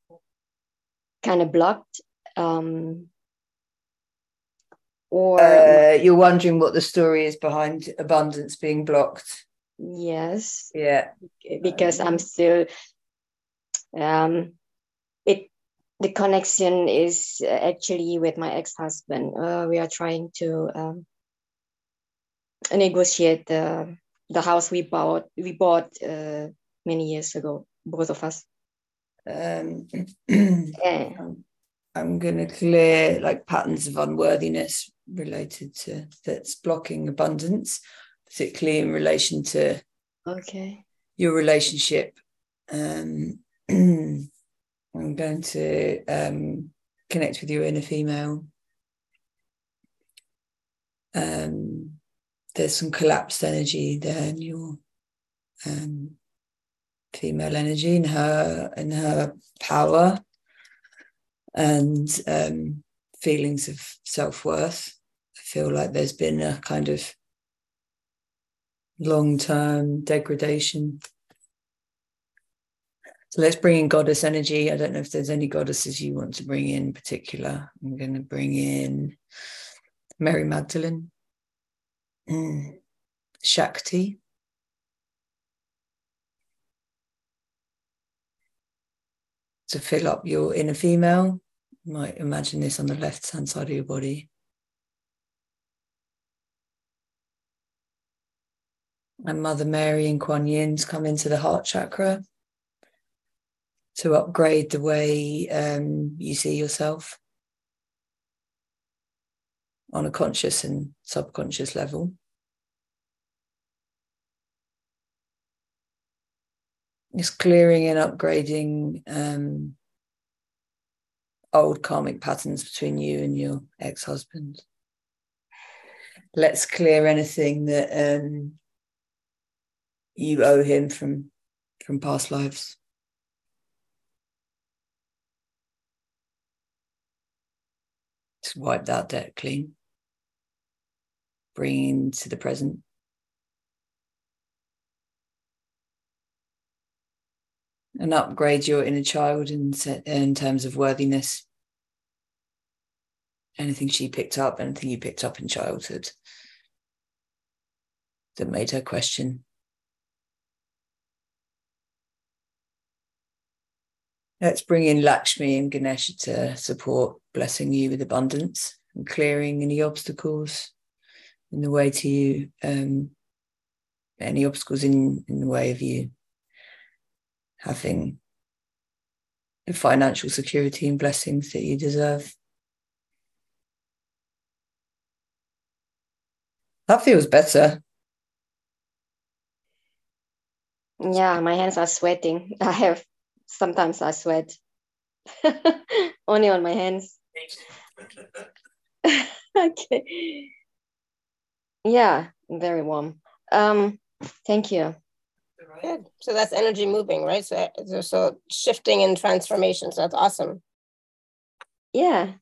kind of blocked? Um, or Uh, you're wondering what the story is behind abundance being blocked. yes, Yeah. because I'm still um it the connection is actually with my ex-husband. Uh, we are trying to um, negotiate the the house we bought we bought uh, many years ago, both of us. Um, I'm- I'm going to clear like patterns of unworthiness related to that's blocking abundance, particularly in relation to okay. your relationship. Um, I'm going to um, connect with your inner female. Um, there's some collapsed energy there in your um, female energy in her in her power and um, feelings of self-worth. I feel like there's been a kind of long-term degradation. So let's bring in goddess energy. I don't know if there's any goddesses you want to bring in particular. I'm going to bring in Mary Magdalene. Shakti, to fill up your inner female. You might imagine this on the left hand side of your body. And Mother Mary and Kuan Yin's come into the heart chakra to upgrade the way um, you see yourself on a conscious and subconscious level. It's clearing and upgrading um, old karmic patterns between you and your ex husband. Let's clear anything that um, you owe him from from past lives. Just wipe that debt clean. Bring into the present. And upgrade your inner child in, in terms of worthiness. Anything she picked up, anything you picked up in childhood that made her question. Let's bring in Lakshmi and Ganesha to support blessing you with abundance and clearing any obstacles in the way to you, um, any obstacles in, in the way of you having the financial security and blessings that you deserve. That feels better. Yeah, my hands are sweating. I have sometimes I sweat only on my hands. okay. Yeah, very warm. Um, thank you. Good. So that's energy moving, right? So, so shifting and transformation. So that's awesome. Yeah.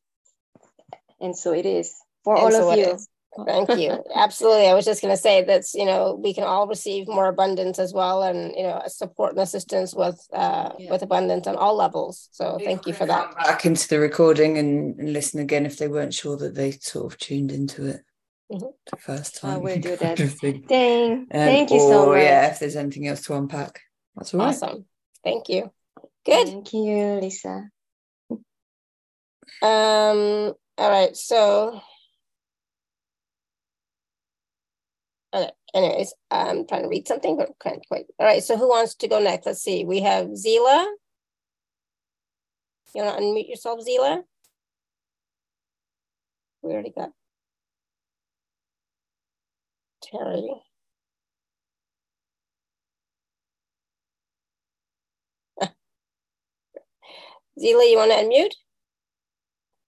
And so it is for and all so of you. Thank you. Absolutely. I was just going to say that you know we can all receive more abundance as well, and you know support and assistance with uh, yeah. with abundance on all levels. So thank you for that. Back into the recording and, and, listen again if they weren't sure that they sort of tuned into it mm-hmm. the first time. I will do that. Dang. Um, thank you or, so much. Yeah, if there's anything else to unpack, that's all right. Awesome. Thank you. Good. Thank you, Lisa. Um. All right. So Okay, anyways, I'm trying to read something, but can't quite. All right, so who wants to go next? Let's see. We have Zila. You want to unmute yourself, Zila? We already got Terry. Zila, you want to unmute?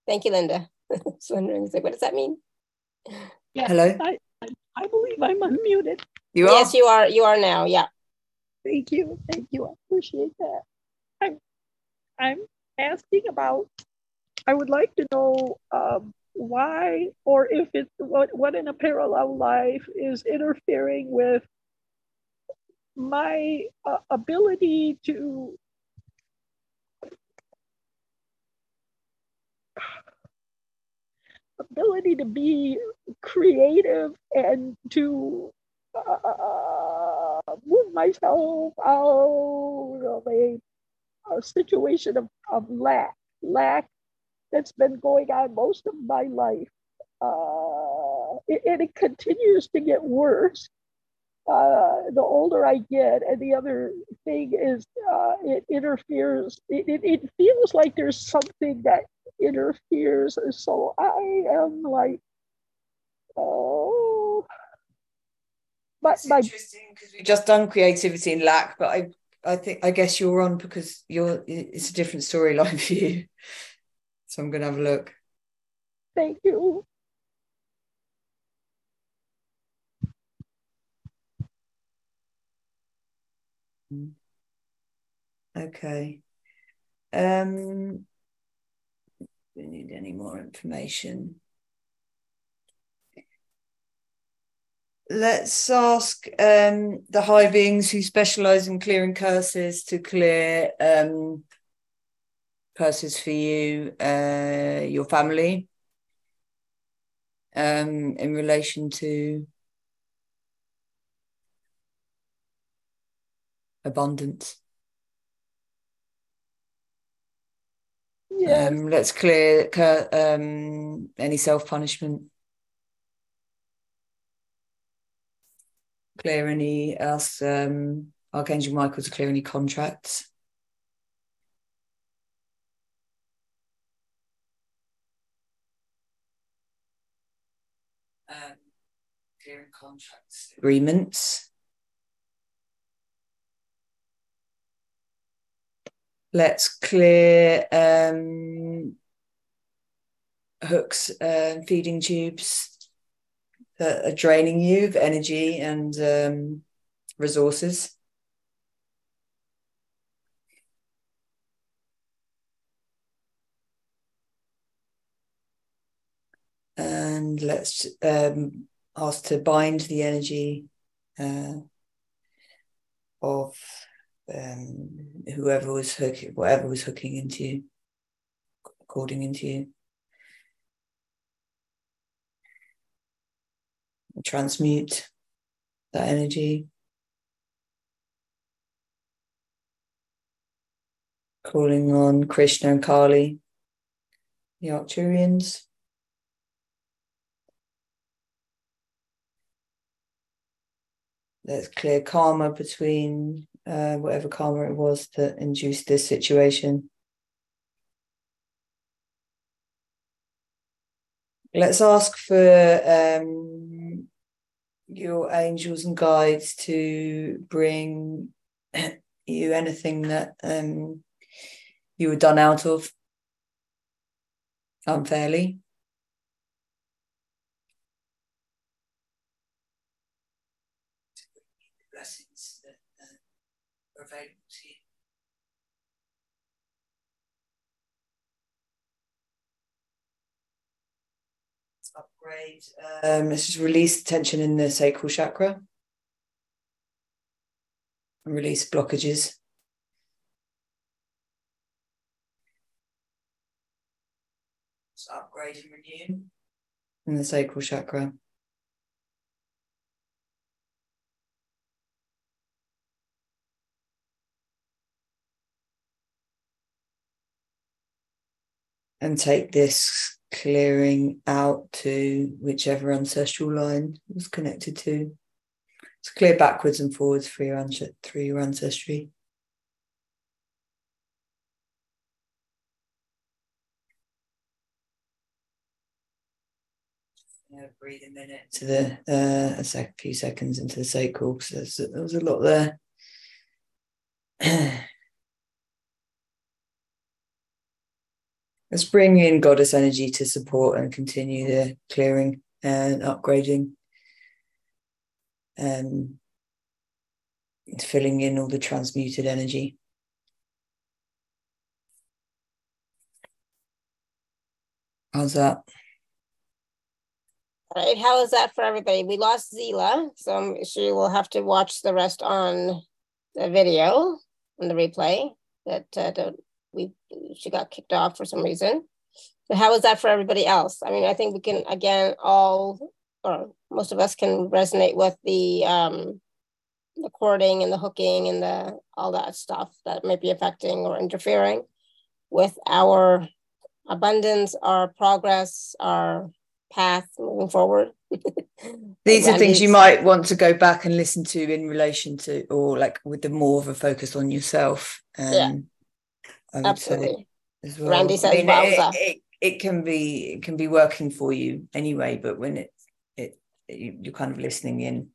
Thank you, Linda. I was wondering, like, what does that mean? Yeah, Hello. I, I believe I'm unmuted. You are? Yes, you are. You are now. Yeah. Thank you. Thank you. I appreciate that. I'm I'm asking about I would like to know um, why or if it what, what in a parallel life is interfering with my uh, ability to ability to be creative and to uh, move myself out of a, a situation of, of lack, lack that's been going on most of my life. Uh, it, and it continues to get worse uh, the older I get. And the other thing is, uh, it interferes. It, it, it, feels like there's something that interferes. So I am like, oh. But my, interesting because we've just done creativity and lack, but I I think I guess you're on because you're it's a different storyline for you. So I'm gonna have a look. Thank you. Okay. Um, we need any more information. Let's ask um, the high beings who specialize in clearing curses to clear um, curses for you, uh, your family, um, in relation to abundance. Yes. Um, let's clear um, any self punishment. Clear any else, um, Archangel Michael to clear any contracts. Contracts, agreements. let's clear um, hooks and feeding tubes that are draining you of energy and um, resources. And let's um, ask to bind the energy uh, of um, whoever was hooking, whatever was hooking into you, according into you. Transmute that energy. Calling on Krishna and Kali, the Arcturians. Let's clear karma between uh, whatever karma it was that induced this situation. Let's ask for um, your angels and guides to bring you anything that um, you were done out of unfairly. Blessings that uh, are available to you. Upgrade. Um, let's just release tension in the sacral chakra and release blockages. Upgrade and renew in the sacral chakra. And take this clearing out to whichever ancestral line it was connected to. It's clear backwards and forwards through your, through your ancestry. Yeah, breathe a minute to the uh, a sec, few seconds into the sacral because there was a lot there. Let's bring in goddess energy to support and continue the clearing and upgrading. Um, filling in all the transmuted energy. How's that? All right, how is that for everybody? We lost Zila, so she will have to watch the rest on the video, on the replay. That uh, we she got kicked off for some reason. So how is that for everybody else? I mean, I think we can again all or most of us can resonate with the um the cording and the hooking and the all that stuff that might be affecting or interfering with our abundance, our progress, our path moving forward. These are things you might want to go back and listen to in relation to, or like with the more of a focus on yourself. Um, yeah. I would Absolutely. say as well. Randy says, I mean, it, it, it, can be it can be working for you anyway, but when it it, it you're kind of listening in,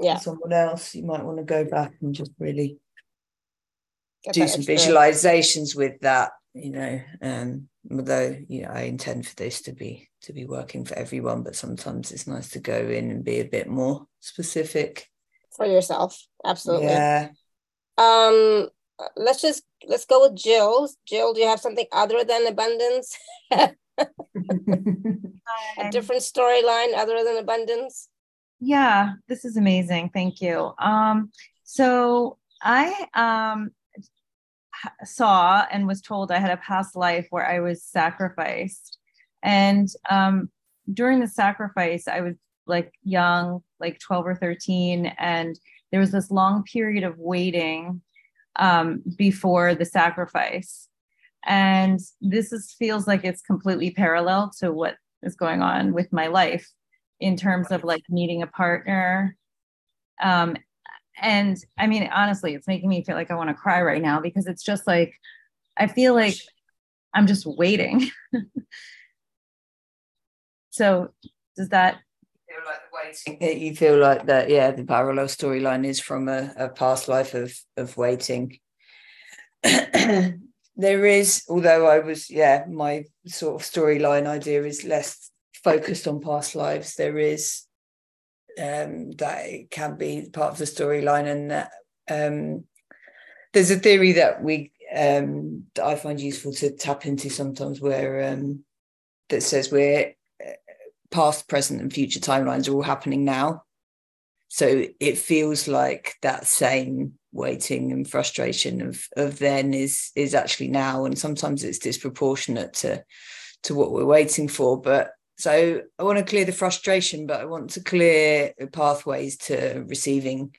yeah, someone else, you might want to go back and just really Get do some visualizations with that. You know, um, although you know, I intend for this to be to be working for everyone, but sometimes it's nice to go in and be a bit more specific for yourself. Absolutely. Yeah. Um, let's just let's go with Jill. Jill, do you have something other than abundance? a different storyline other than abundance? Yeah, this is amazing. Thank you. Um, so I um saw and was told I had a past life where I was sacrificed. And um, during the sacrifice, I was like young, like 12 or 13. And there was this long period of waiting um, before the sacrifice. And this is, feels like it's completely parallel to what is going on with my life in terms of like meeting a partner. Um, and I mean, honestly, it's making me feel like I want to cry right now because it's just like, I feel like I'm just waiting. so, does that feel like the waiting. You feel like that yeah the parallel storyline is from a, a past life of of waiting. There is although i was yeah my sort of storyline idea is less focused on past lives there is um that it can be part of the storyline and that um there's a theory that we um that i find useful to tap into sometimes where um that says we're past, present, and future timelines are all happening now. So it feels like that same waiting and frustration of of then is is actually now, and sometimes it's disproportionate to to what we're waiting for. But so I want to clear the frustration, but I want to clear pathways to receiving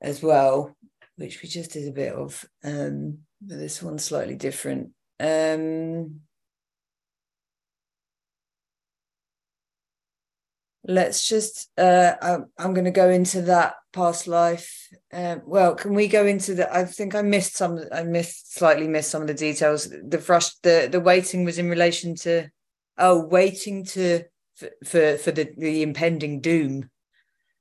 as well, which we just did a bit of. Um, but this one's slightly different. Um, let's just uh i'm, I'm going to go into that past life um, well can we go into the i think i missed some i missed slightly missed some of the details the frust the the waiting was in relation to oh waiting to for for, for the the impending doom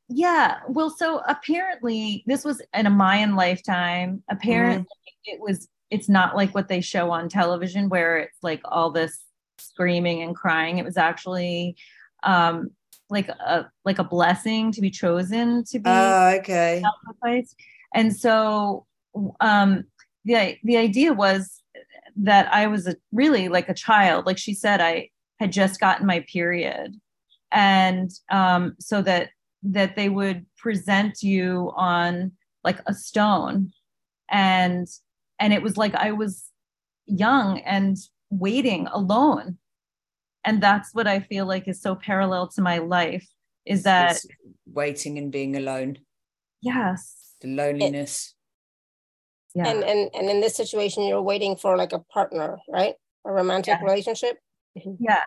yeah. Well, so apparently this was in a Mayan lifetime. Apparently it was it's not like what they show on television where it's like all this screaming and crying. It was actually um like a like a blessing to be chosen to be Ah, okay. sacrificed. And so um the the idea was that I was a, really like a child. Like she said, I had just gotten my period. And um so that that they would present you on like a stone and and it was like I was young and waiting alone. And that's what I feel like is so parallel to my life is that It's waiting and being alone, yes. the loneliness. Yeah. And and and in this situation, you're waiting for like a partner, right? A romantic Yeah. relationship. yes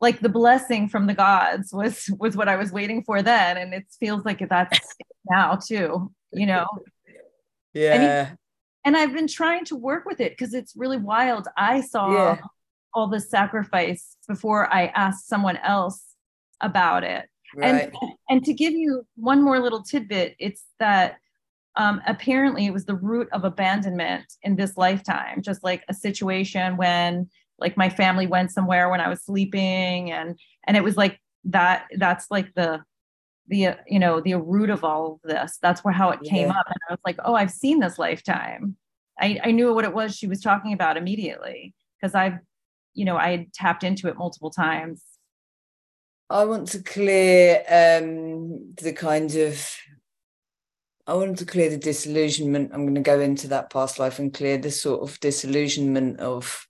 like the blessing from the gods was was what i was waiting for then and it feels like that's now too you know Yeah. and i've been trying to work with it because it's really wild i saw Yeah. All the sacrifice before i ask someone else about it right. and and to give you one more little tidbit it's that um, apparently it was the root of abandonment in this lifetime just like a situation when like my family went somewhere when i was sleeping and and it was like that that's like the the uh, you know the root of all of this that's where how it came Yeah. up and i was like oh i've seen this lifetime i i knew what it was she was talking about immediately because i've you know i had tapped into it multiple times I want to clear um, the kind of. I want to clear the disillusionment. I'm going to go into that past life and clear the sort of disillusionment of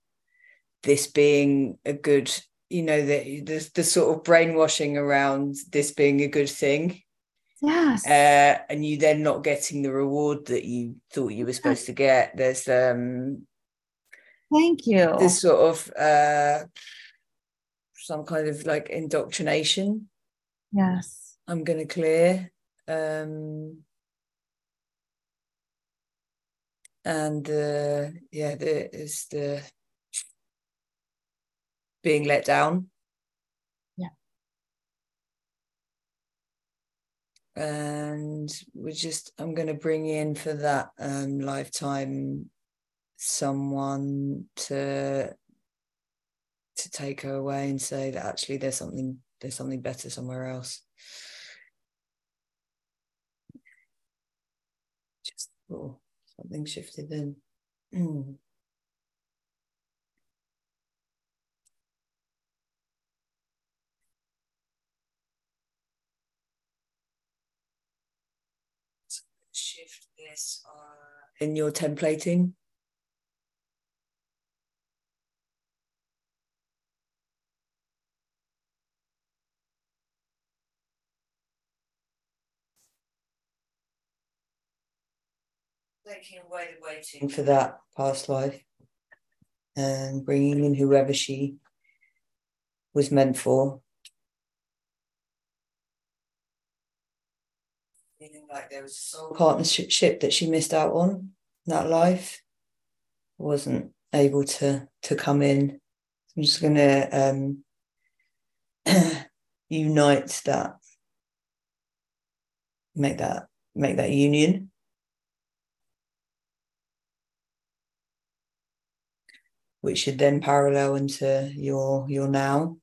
this being a good, you know, the the, the sort of brainwashing around this being a good thing, yes uh, and you then not getting the reward that you thought you were supposed to get. There's um thank you this sort of uh, some kind of like indoctrination yes I'm going to clear. Um, and uh, yeah, there is the being let down. Yeah. And we're just, I'm going to bring in for that um, lifetime someone to to take her away and say that actually there's something there's something better somewhere else. Just oh, something shifted. Mm. Shift this uh, in your templating. Taking away the waiting for that past life and bringing in whoever she was meant for. Feeling like there was a soul partnership that she missed out on that life, wasn't able to to come in. I'm just gonna um, unite that, make that make that union. Which should then parallel into your your now.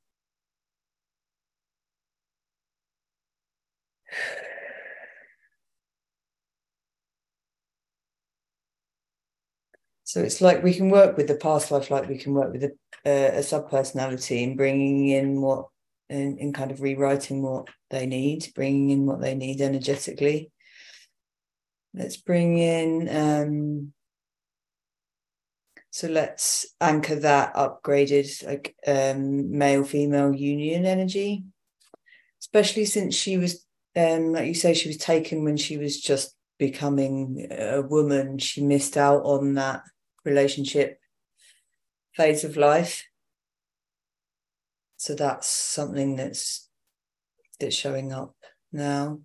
So it's like we can work with the past life, like we can work with a, a, a sub personality and bringing in what, and, and kind of rewriting what they need, bringing in what they need energetically. Let's bring in um, so let's anchor that upgraded like um, male female union energy, especially since she was, um, like you say, she was taken when she was just becoming a woman. She missed out on that relationship phase of life. So that's something that's that's showing up now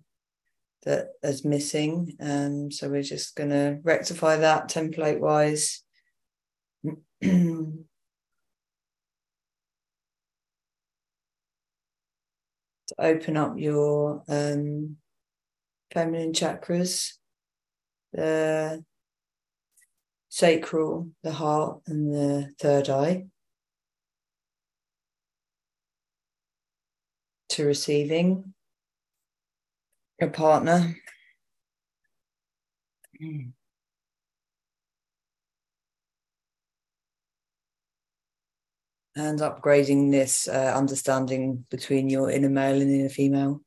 that is missing. Um, so we're just going to rectify that template wise to open up your um, feminine chakras, the sacral, the heart, and the third eye. To receiving a partner. And upgrading this uh, understanding between your inner male and inner female.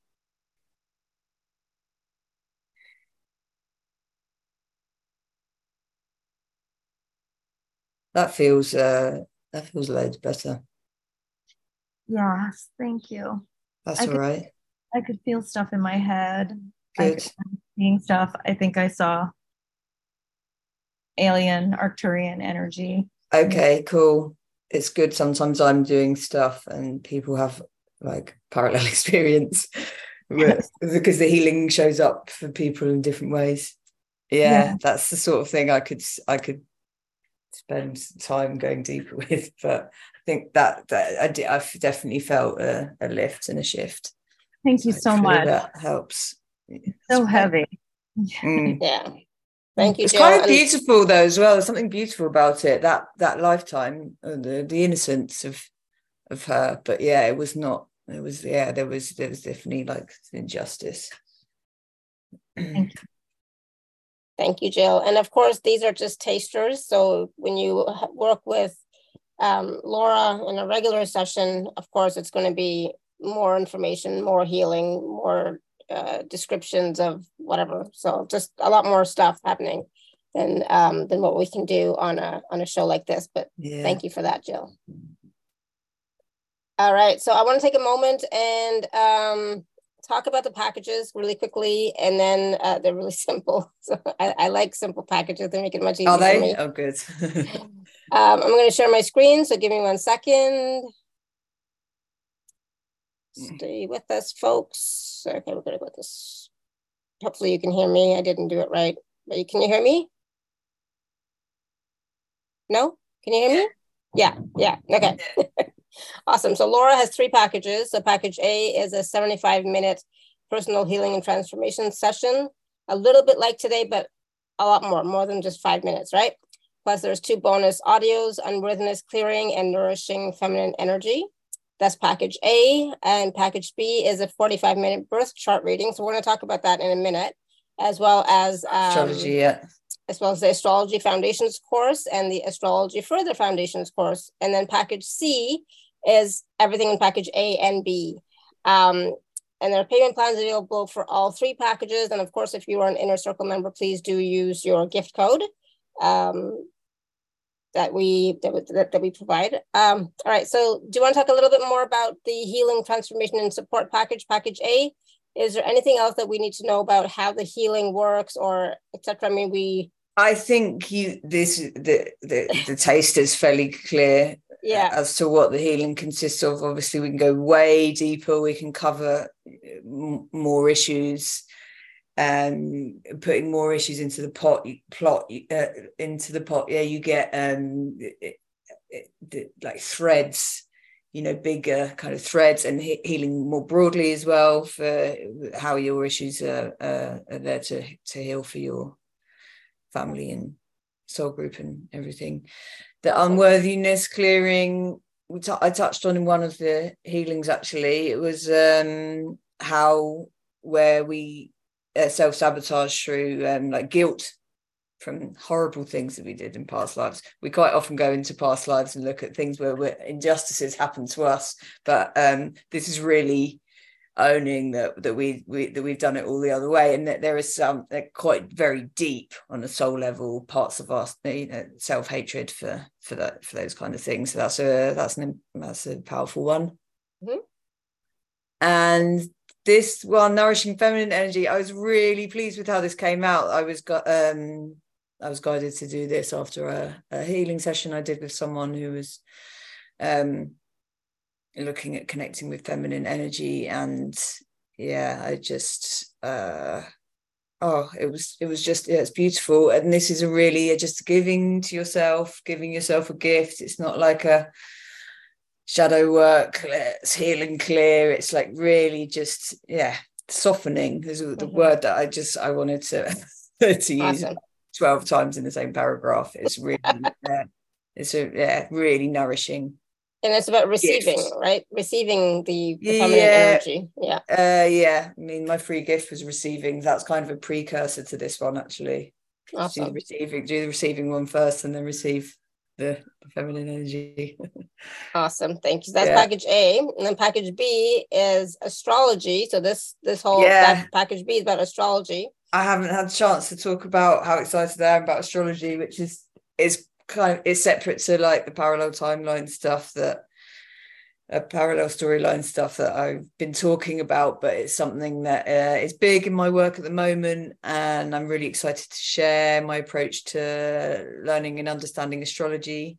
that feels uh that feels loads better. Yes, thank you. That's I all could, right. I could feel stuff in my head. Good. seeing stuff. I think I saw alien Arcturian energy. Okay, cool. It's good. Sometimes I'm doing stuff and people have like parallel experience with- because the healing shows up for people in different ways. Yeah, Yeah. that's the sort of thing I could I could spend time going deeper with. But I think that that I did, I've definitely felt a, a lift and a shift. Thank you so Hopefully much. That helps. So heavy. Mm. Yeah. Thank you, It's Jill. kind of beautiful though as well. There's something beautiful about it. That that lifetime, uh, the the innocence of of her. But yeah, it was not. It was yeah. There was there was definitely like injustice. Thank Thank you, Jill. And of course, these are just tasters. So when you work with um, Laura in a regular session, of course, it's going to be more information, more healing, more uh, descriptions of whatever. So just a lot more stuff happening than um, than what we can do on a on a show like this. But Yeah. thank you for that, Jill. All right, so I want to take a moment and um, talk about the packages really quickly, and then uh, they're really simple. So I, I like simple packages; they make it much easier Are for me. they? Oh, good. Um, I'm going to share my screen, so give me one second. Stay with us, folks. So okay, we're going to go with this. Hopefully, you can hear me. I didn't do it right, but can you hear me? No? Can you hear me? Yeah, yeah. Okay. awesome. So Laura has three packages. So package A is a 75 minute personal healing and transformation session, a little bit like today, but a lot more, more than just five minutes, right? Plus there's two bonus audios, unworthiness clearing and nourishing feminine energy. That's package A. And package B is a 45 minute birth chart reading. So we're going to talk about that in a minute, as well as um, Astrology, yeah. as well as the Astrology Foundations course and the Astrology Further Foundations course. And then package C is everything in package A and B. Um, and there are payment plans available for all three packages. And of course, if you are an Inner Circle member, please do use your gift code um, that we that, we- that, we provide. Um, all right, so do you want to talk a little bit more about the Healing Transformation and Support package, package A? Is there anything else that we need to know about how the healing works or etc.? I mean, we I think you this the the the taste is fairly clear yeah as to what the healing consists of. Obviously, we can go way deeper. We can cover m- more issues, um, putting more issues into the pot plot uh, into the pot. Yeah, you get um, it, it, the, like threads. You know, bigger kind of threads and he- healing more broadly as well for how your issues are, uh, are there to to heal for your family and soul group and everything. The unworthiness clearing, t- I touched on in one of the healings actually. It was um, how where we uh, self sabotage through um, like guilt from horrible things that we did in past lives. We quite often go into past lives and look at things where we're, injustices happen to us, but um, this is really owning that that we, we that we've done it all the other way and that there is some quite very deep on a soul level parts of us you know self-hatred for for that for those kind of things so that's a that's an that's a powerful one Mhm. and this one nourishing feminine energy i was really pleased with how this came out. I was got um i was guided to do this after a, a healing session i did with someone who was um looking at connecting with feminine energy. And yeah i just uh oh it was it was just yeah it's beautiful. And this is a really just giving to yourself giving yourself a gift. It's not like a shadow work let's heal and clear it's like really just yeah softening is the Mhm. word that I just I wanted to to use Awesome. 12 times in the same paragraph. It's really uh, it's a, yeah, really nourishing. And it's about receiving, right? Receiving the, the Yeah. energy. Yeah. Uh yeah, I mean my free gift was receiving. That's kind of a precursor to this one actually. Do the receiving, do the receiving one first and then receive the, the feminine energy. Awesome. Thank you. That's Yeah. package A. And then package B is astrology. So this this whole Yeah. package B is about astrology. I haven't had a chance to talk about how excited I am about astrology, which is is kind of is separate to like the parallel timeline stuff that uh, parallel storyline stuff that I've been talking about, but it's something that uh, is big in my work at the moment, and I'm really excited to share my approach to learning and understanding astrology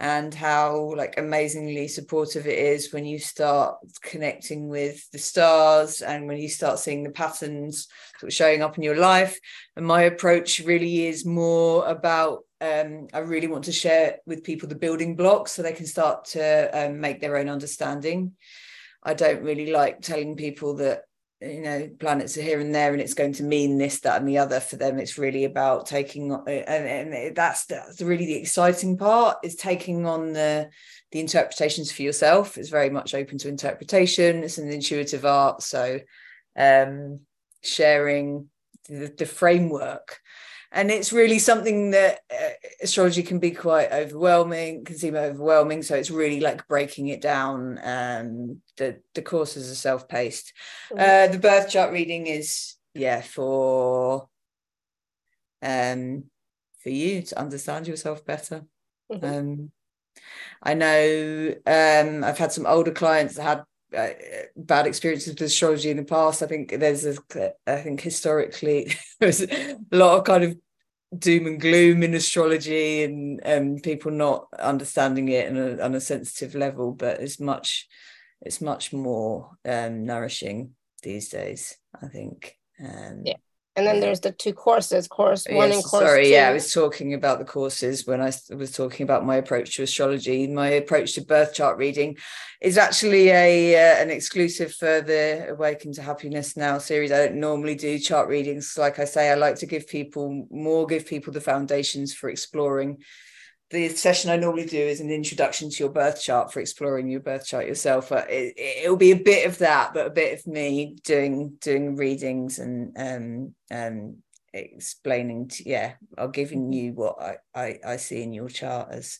and how like amazingly supportive it is when you start connecting with the stars and when you start seeing the patterns sort of showing up in your life. And my approach really is more about um, i really want to share with people the building blocks so they can start to um, make their own understanding. I don't really like telling people that you know planets are here and there and it's going to mean this that and the other for them. It's really about taking and, and that's that's really the exciting part is taking on the the interpretations for yourself. It's very much open to interpretation. It's an intuitive art. So um sharing the, the framework and it's really something that uh, astrology can be quite overwhelming can seem overwhelming. So it's really like breaking it down um the the courses are self-paced. Uh the birth chart reading is yeah for um for you to understand yourself better. Mhm. um i know um i've had some older clients that had uh, bad experiences with astrology in the past i think there's a i think historically there's a lot of kind of doom and gloom in astrology and um, people not understanding it on a, on a sensitive level but it's much it's much more um, nourishing these days i think um, Yeah. And then there's the two courses, course one Yes, and course sorry, two. yeah, I was talking about the courses when I was talking about my approach to astrology. My approach to birth chart reading is actually a uh, an exclusive for the Awaken to Happiness Now series. I don't normally do chart readings. Like I say, I like to give people more, give people the foundations for exploring. The session I normally do is an introduction to your birth chart for exploring your birth chart yourself. But it, it'll be a bit of that, but a bit of me doing doing readings and um um explaining to yeah i'll giving you what I, I i see in your chart as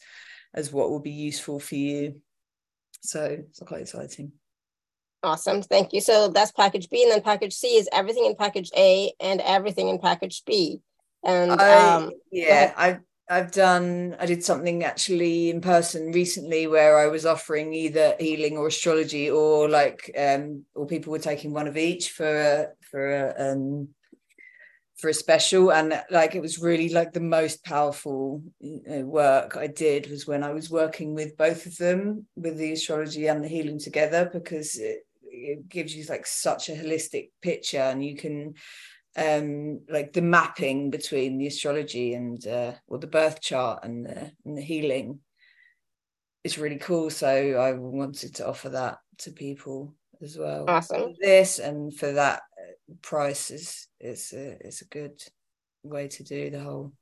as what will be useful for you so it's quite exciting Awesome. Thank you. So that's package B. And then package C is everything in package A and everything in package B. And I, um, yeah i've i've done i did something actually in person recently where i was offering either healing or astrology or like um or people were taking one of each for a for a um for a special. And like it was really like the most powerful know, work i did was when i was working with both of them with the astrology and the healing together because it, it gives you like such a holistic picture and you can um like the mapping between the astrology and uh or the birth chart and the, and the healing is really cool. So i wanted to offer that to people as well. Awesome. this and for that uh, price is is a, is a good way to do the whole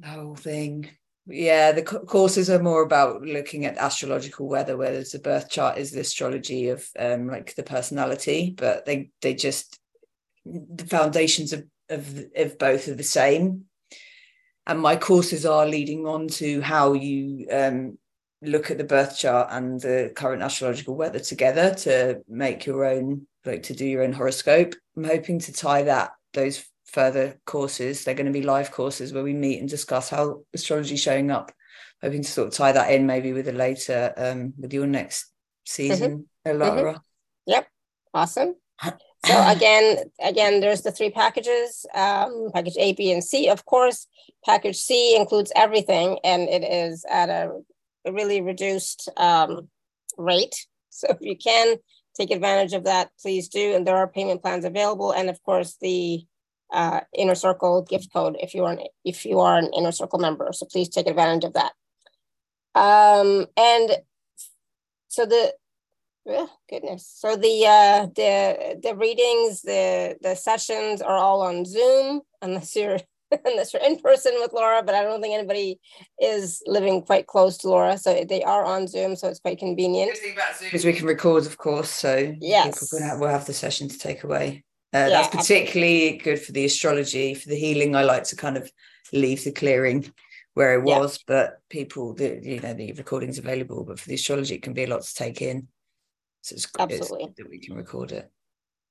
the whole thing. Yeah the co- courses are more about looking at astrological weather whereas the birth chart is the astrology of um like the personality but they they just the foundations of of, of both are the same and my courses are leading on to how you um look at the birth chart and the current astrological weather together to make your own like to do your own horoscope i'm hoping to tie that those further courses they're going to be live courses where we meet and discuss how astrology is showing up hoping to sort of tie that in maybe with a later um with your next season Alara. Yep. Awesome. So again, again, there's the three packages, um, package A, B, and C. Of course, package C includes everything, and it is at a, a really reduced um, rate. So if you can take advantage of that, please do. And there are payment plans available, and of course the uh, inner circle gift code if you are an, if you are an inner circle member. So please take advantage of that. Um, and so the Oh, goodness. So the uh, the the readings, the the sessions are all on Zoom, unless you're unless you're in person with Laura. But I don't think anybody is living quite close to Laura, so they are on Zoom, so it's quite convenient. The thing about Zoom is we can record, of course, so Yes. people can have, will have the session to take away. Uh, Yeah, that's particularly good for the astrology, for the healing. I like to kind of leave the clearing where it Yeah. was, but people, the you know, the recording's available. But for the astrology, it can be a lot to take in. So it's, it's Absolutely. good that we can record it.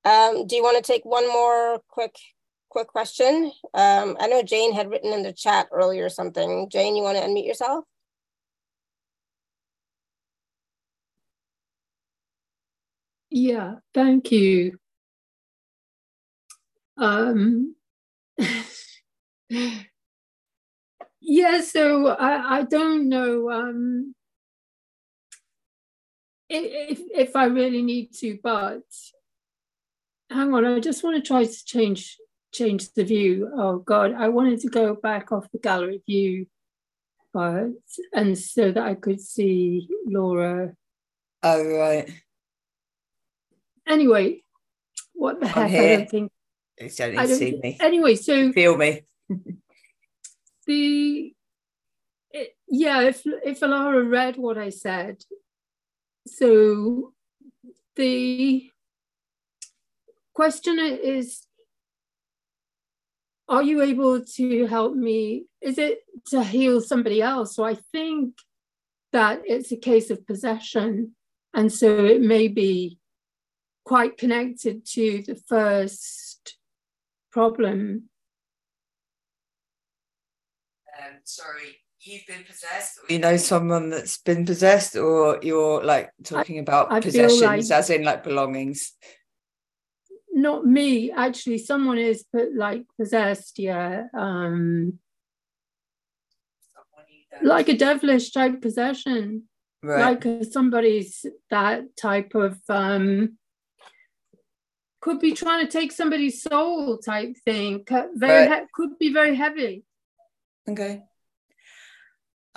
Um, do you want to take one more quick quick question? Um, I know Jane had written in the chat earlier something. Jane, you want to unmute yourself? Yeah, thank you. Um, yeah, so I, I don't know um, i- if, if I really need to, but hang on, I just want to try to change change the view. Oh God, I wanted to go back off the gallery view, but and so that I could see Laura. Oh right, Anyway, what the I'm heck? I don't think you don't I don't. see me. Anyway, so Feel me. the it, yeah, if if Alara read what I said, so the question is are you able to help me? Is it to heal somebody else? So i think that it's a case of possession and so it may be quite connected to the first problem. Um, sorry, you've been possessed. Or you know someone that's been possessed, or you're like talking about I feel possessions, like- as in like belongings. not me actually someone is but like possessed yeah um Someone you don't- like a devilish type possession right. like somebody's that type of um could be trying to take somebody's soul type thing very Right. he- could be very heavy Okay.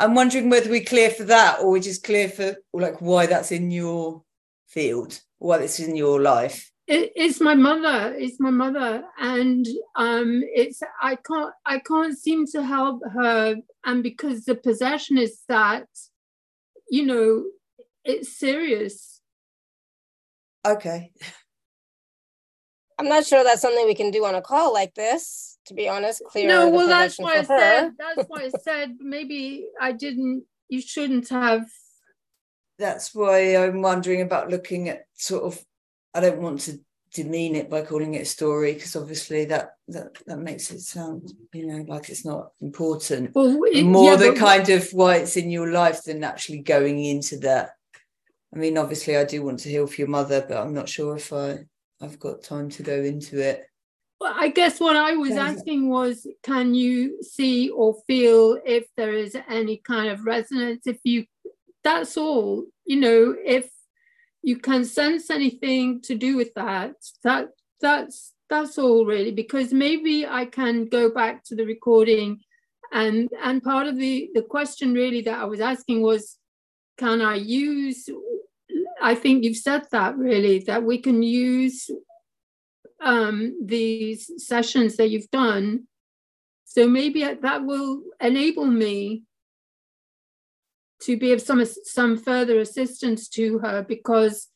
I'm wondering whether we clear for that or we're just clear for like why that's in your field, why that's in your life. it, it's my mother it's my mother and um it's i can't i can't seem to help her and because the possession is that you know it's serious Okay. I'm not sure that's something we can do on a call like this, to be honest. Clear no well that's why i her. said that's why i said maybe i didn't you shouldn't have That's why I'm wondering about looking at sort of I don't want to demean it by calling it a story because obviously that that that makes it sound, you know, like it's not important. well it, more yeah, the kind of why it's in your life than actually going into that. I mean, obviously, I do want to heal for your mother, but I'm not sure if I I've got time to go into it. Well, I guess what I was asking was can you see or feel if there is any kind of resonance? If you, that's all, you know, if you can sense anything to do with that, that that's that's all really, because maybe I can go back to the recording and and part of the the question really that I was asking was can I use I think you've said that really that we can use um, these sessions that you've done. So maybe that will enable me to be of some some further assistance to her because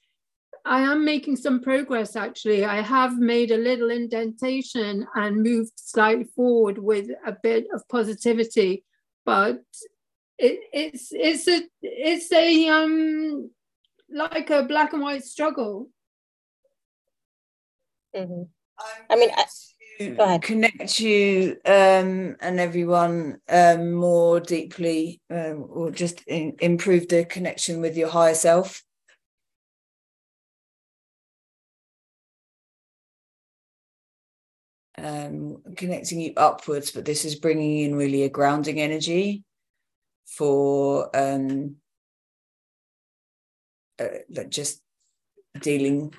I am making some progress actually. I have made a little indentation and moved slightly forward with a bit of positivity, but it, it's it's a it's a um like a black and white struggle. Mhm. I'm mean, I- to go ahead. connect you um, and everyone um, more deeply, um, or just in, improve the connection with your higher self. Um, connecting you upwards, but this is bringing in really a grounding energy for um, uh, like just dealing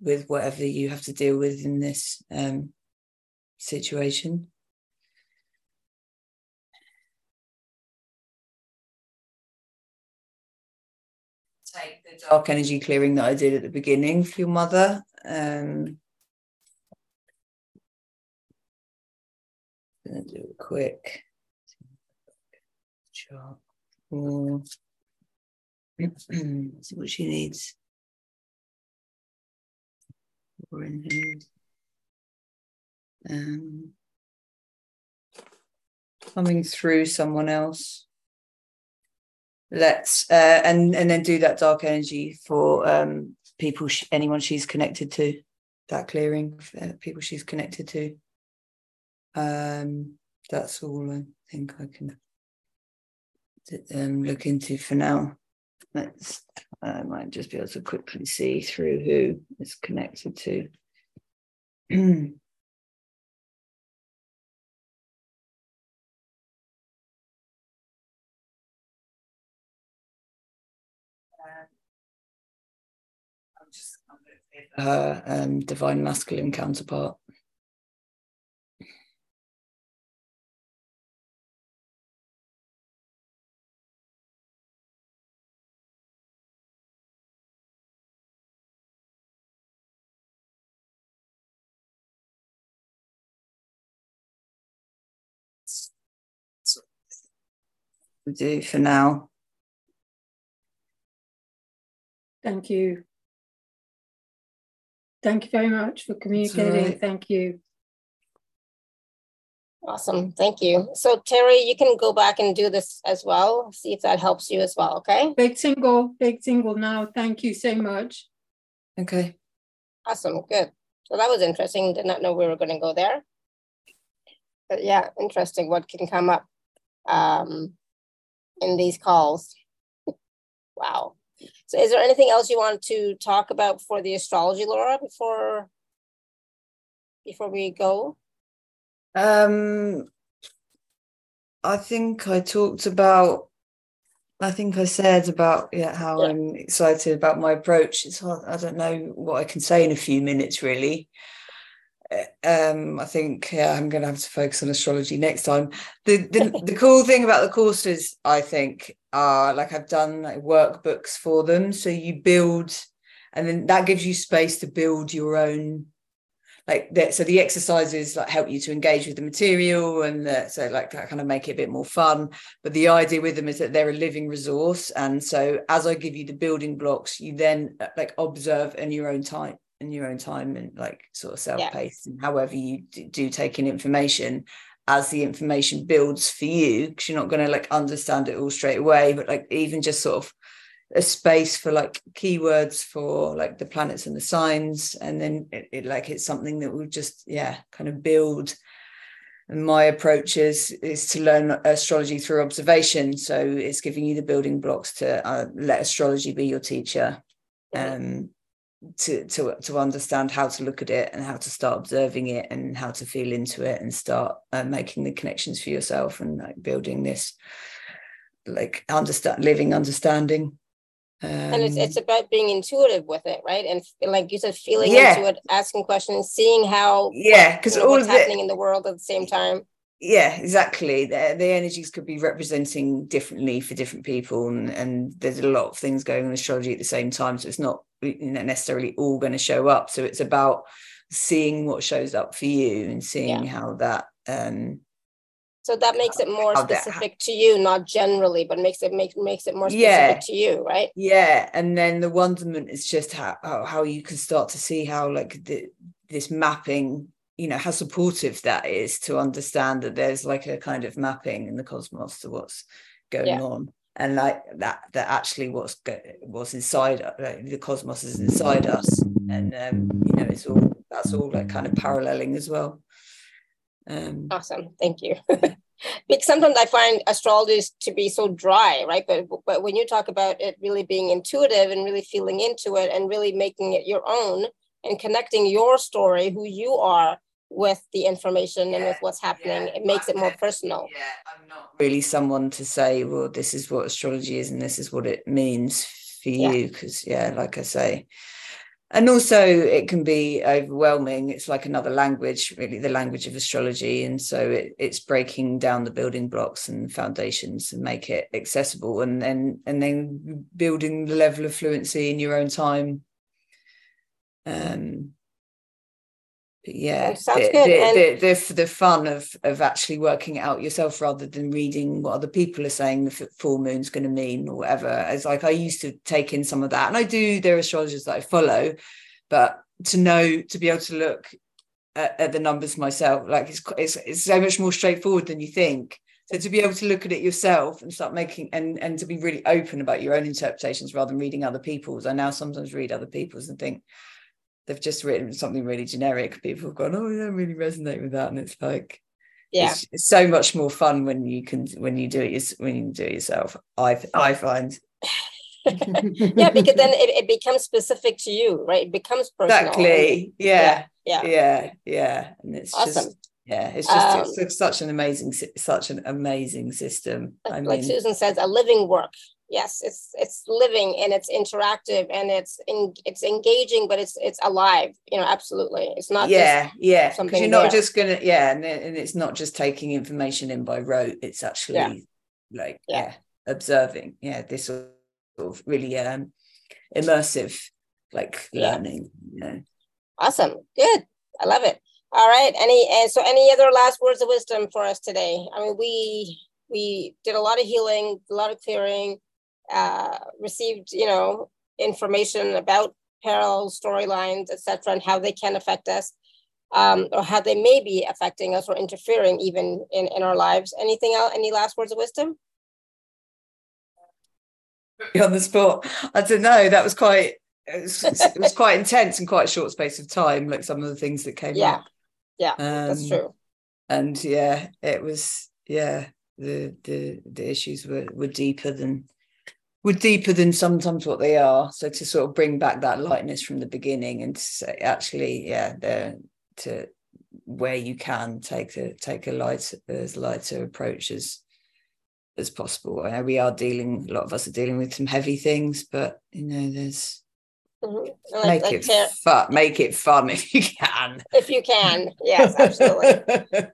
with whatever you have to deal with in this um, situation. take the dark energy clearing that I did at the beginning for your mother. Um, gonna do a quick chart. Mm. See what she needs. Or in here. Um, coming through someone else let's uh, and and then do that dark energy for um people anyone she's connected to that clearing for people she's connected to um that's all i think i can um, look into for now let's i might just be able to quickly see through who is connected to her um, divine masculine counterpart. We do for now. Thank you. Thank you very much for communicating. right. Thank you. Awesome. Thank you. So Terry, you can go back and do this as well. See if that helps you as well. Okay. Big single, big single now. Thank you so much. Okay. Awesome. Good. So that was interesting. Did not know we were going to go there. But yeah, interesting what can come up um, in these calls. wow. So is there anything else you want to talk about for the astrology, Laura, before before we go? Um, I think I talked about. I think I said about yeah how Yeah. I'm excited about my approach. It's hard. I don't know what I can say in a few minutes really. Um, I think yeah, I'm going to have to focus on astrology next time. The the, the cool thing about the courses, I think, are like I've done like workbooks for them, so you build, and then that gives you space to build your own like that so the exercises like help you to engage with the material and the, so like that kind of make it a bit more fun. But the idea with them is that they're a living resource. And so as i give you the building blocks you then uh, like observe in your own time in your own time and like sort of self-paced and however you do, do take in information as the information builds for you because you're not going to like understand it all straight away but like even just sort of a space for like keywords for like the planets and the signs and then it, it like it's something that will just yeah kind of build. And my approach is is to learn astrology through observation so it's giving you the building blocks to uh, let astrology be your teacher. Um to to to understand how to look at it and how to start observing it and how to feel into it and start uh, making the connections for yourself and like building this like understand living understanding and it's um, it's about being intuitive with it, right? And like you said, feeling Yeah. into it, asking questions, seeing how yeah because all what's happening in the world at the same time. Yeah exactly the, the energies could be representing differently for different people and, and there's a lot of things going on in astrology at the same time so it's not necessarily all going to show up so it's about seeing what shows up for you and seeing how that um So that makes it more specific to you, not generally, but makes it makes makes it more specific Yeah. to you, right? yeah and then the wonderment is just how how, how you can start to see how like the, this mapping you know how supportive that is to understand that there's like a kind of mapping in the cosmos to what's going Yeah. on and like that that actually what's go- what's inside like the cosmos is inside us and um you know it's all that's all like kind of paralleling as well um Awesome, thank you. because sometimes I find astrology to be so dry, right? But but when you talk about it really being intuitive and really feeling into it and really making it your own and connecting your story, who you are, with the information and with what's happening, it makes it more personal. Yeah, I'm not really someone to say, well, this is what astrology is and this is what it means for Yeah. you. Because yeah, like I say, and also it can be overwhelming it's like another language really the language of astrology and so it, it's breaking down the building blocks and foundations and make it accessible and then and then building the level of fluency in your own time um but yeah, sounds the, good. The, And- the, the, the fun of of actually working it out yourself rather than reading what other people are saying the full moon's going to mean or whatever. It's like I used to take in some of that, and I do. There are astrologers that I follow, but to know to be able to look at, at the numbers myself, like it's it's it's so much more straightforward than you think. So to be able to look at it yourself and start making and and to be really open about your own interpretations rather than reading other people's. I now sometimes read other people's and think they've just written something really generic. People have gone, oh, I don't really resonate with that, and it's like, Yeah. it's, it's so much more fun when you can when you do it when you do it yourself. I I find yeah, because then it, it becomes specific to you, right? It becomes personal. exactly, yeah, Yeah. yeah, yeah, and it's Awesome. just yeah, it's just Um, it's such an amazing such an amazing system. I like mean, Susan says, a living work. Yes, it's it's living and it's interactive and it's in, it's engaging, but it's it's alive. You know, absolutely. It's not yeah, just yeah, because something you're not there. just gonna yeah, and, and it's not just taking information in by rote. It's actually yeah. like Yeah. yeah, observing. Yeah, this sort of really um immersive like Yeah. learning. You know. awesome. Good. I love it. All right. Any and so any other last words of wisdom for us today? I mean, we we did a lot of healing, a lot of clearing, uh, received, you know, information about parallel storylines, etc., and how they can affect us. Um, or how they may be affecting us or interfering even in, in our lives. Anything else? Any last words of wisdom? on the spot. I don't know. That was quite. It was, it was quite intense and quite a short space of time. Like some of the things that came Yeah. up. Yeah, Um, that's true. And yeah, it was. Yeah, the the the issues were were deeper than were deeper than sometimes what they are. So to sort of bring back that lightness from the beginning and say, actually, yeah, there to where you can take a take a light as lighter approach as as possible. I know we are dealing, a lot of us are dealing with some heavy things, but you know, there's Mhm. Like- make like it fun, make it fun if you can. if you can, yes, absolutely.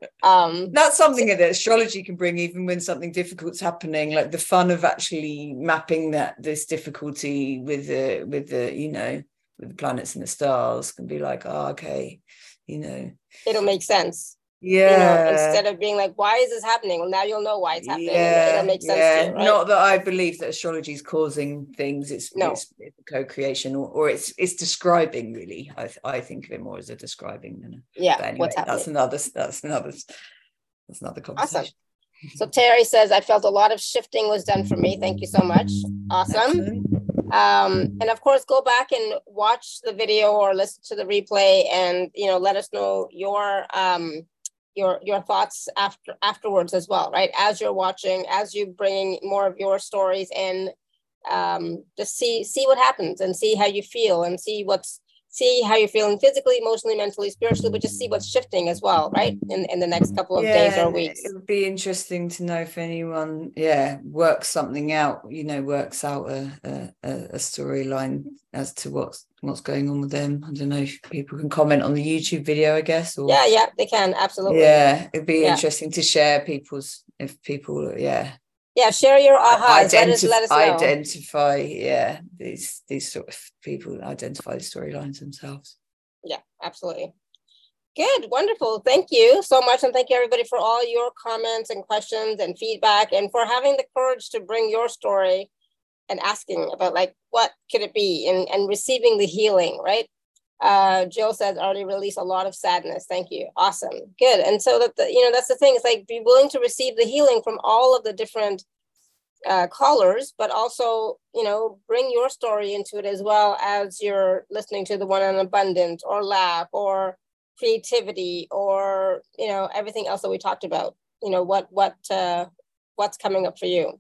Um, That's something that astrology can bring, even when something difficult's happening. Like the fun of actually mapping that this difficulty with the with the you know with the planets and the stars can be like, oh, okay, you know, it'll make sense. Yeah. You know, instead of being like, why is this happening? Well, now you'll know why it's happening. yeah, it'll make sense yeah. you, right? Not that I believe that astrology is causing things. It's No. it's, it's co-creation, or, or it's it's describing. Really, I th- I think of it more as a describing than a. yeah, anyway, what's happening. that's another that's another that's another conversation. Awesome. So Terry says, I felt a lot of shifting was done for me. Thank you so much. Awesome. Um, and of course, go back and watch the video or listen to the replay and, you know, let us know your, um, your, your thoughts after afterwards as well, right? As you're watching, as you bringing more of your stories in, um, just see, see what happens and see how you feel and see what's, see how you're feeling physically, emotionally, mentally, spiritually, but just see what's shifting as well, right? In, in the next couple of days or weeks. It would be interesting to know if anyone, yeah, works something out. You know, works out a a, a a storyline as to what's what's going on with them. I don't know if people can comment on the YouTube video, I guess. Or Yeah, yeah, they can absolutely. yeah, it'd be Yeah. interesting to share people's if people, yeah, Yeah, share your ahas. Let us let us know. identify, yeah, these these sort of people identify the storylines themselves. Yeah, absolutely. Good, wonderful. Thank you so much. And thank you everybody for all your comments and questions and feedback and for having the courage to bring your story and asking about like what could it be and, and receiving the healing, right? Uh Jill says already released a lot of sadness. Thank you. Awesome. Good. And so that the, you know that's the thing, it's like be willing to receive the healing from all of the different uh, callers, but also, you know, bring your story into it as well as you're listening to the one on abundance or laugh or creativity or, you know, everything else that we talked about. You know, what, what, uh, what's coming up for you.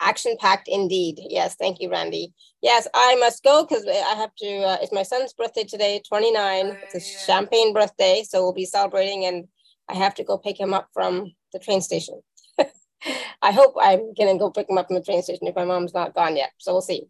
Action packed indeed. Yes. Thank you, Randy. Yes, I must go because I have to, uh, it's my son's birthday today, 29. It's a champagne birthday. So we'll be celebrating and I have to go pick him up from the train station. I hope I'm gonna go pick him up from the train station if my mom's not gone yet. So we'll see.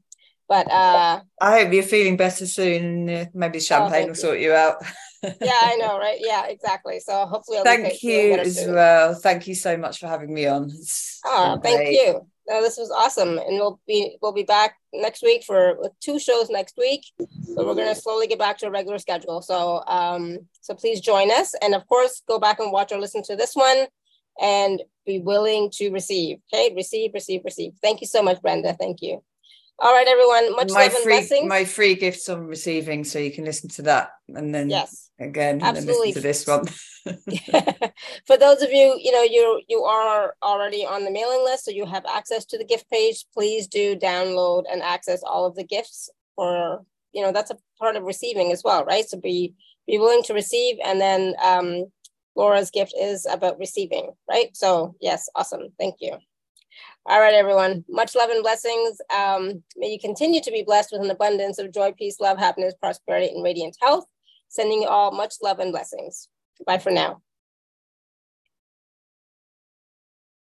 But uh, I hope you're feeling better soon. Uh, maybe champagne will you. sort you out. yeah, I know, right? Yeah, exactly. So hopefully, I'll thank you as soon. well. Thank you so much for having me on. It's oh, thank great. you. No, this was awesome, and we'll be we'll be back next week for two shows next week. So we're gonna slowly get back to a regular schedule. So um, so please join us, and of course, go back and watch or listen to this one, and be willing to receive. Okay, receive, receive, receive. Thank you so much, Brenda. Thank you. All right, everyone. Much my love free, and blessings. My free gifts on receiving, so you can listen to that and then yes, again, absolutely. to this one. For those of you, you know, you you are already on the mailing list, so you have access to the gift page. Please do download and access all of the gifts. For you know, that's a part of receiving as well, right? So be be willing to receive, and then um, Laura's gift is about receiving, right? So yes, awesome. Thank you. All right, everyone. Much love and blessings. Um, may you continue to be blessed with an abundance of joy, peace, love, happiness, prosperity, and radiant health. Sending you all much love and blessings. Bye for now.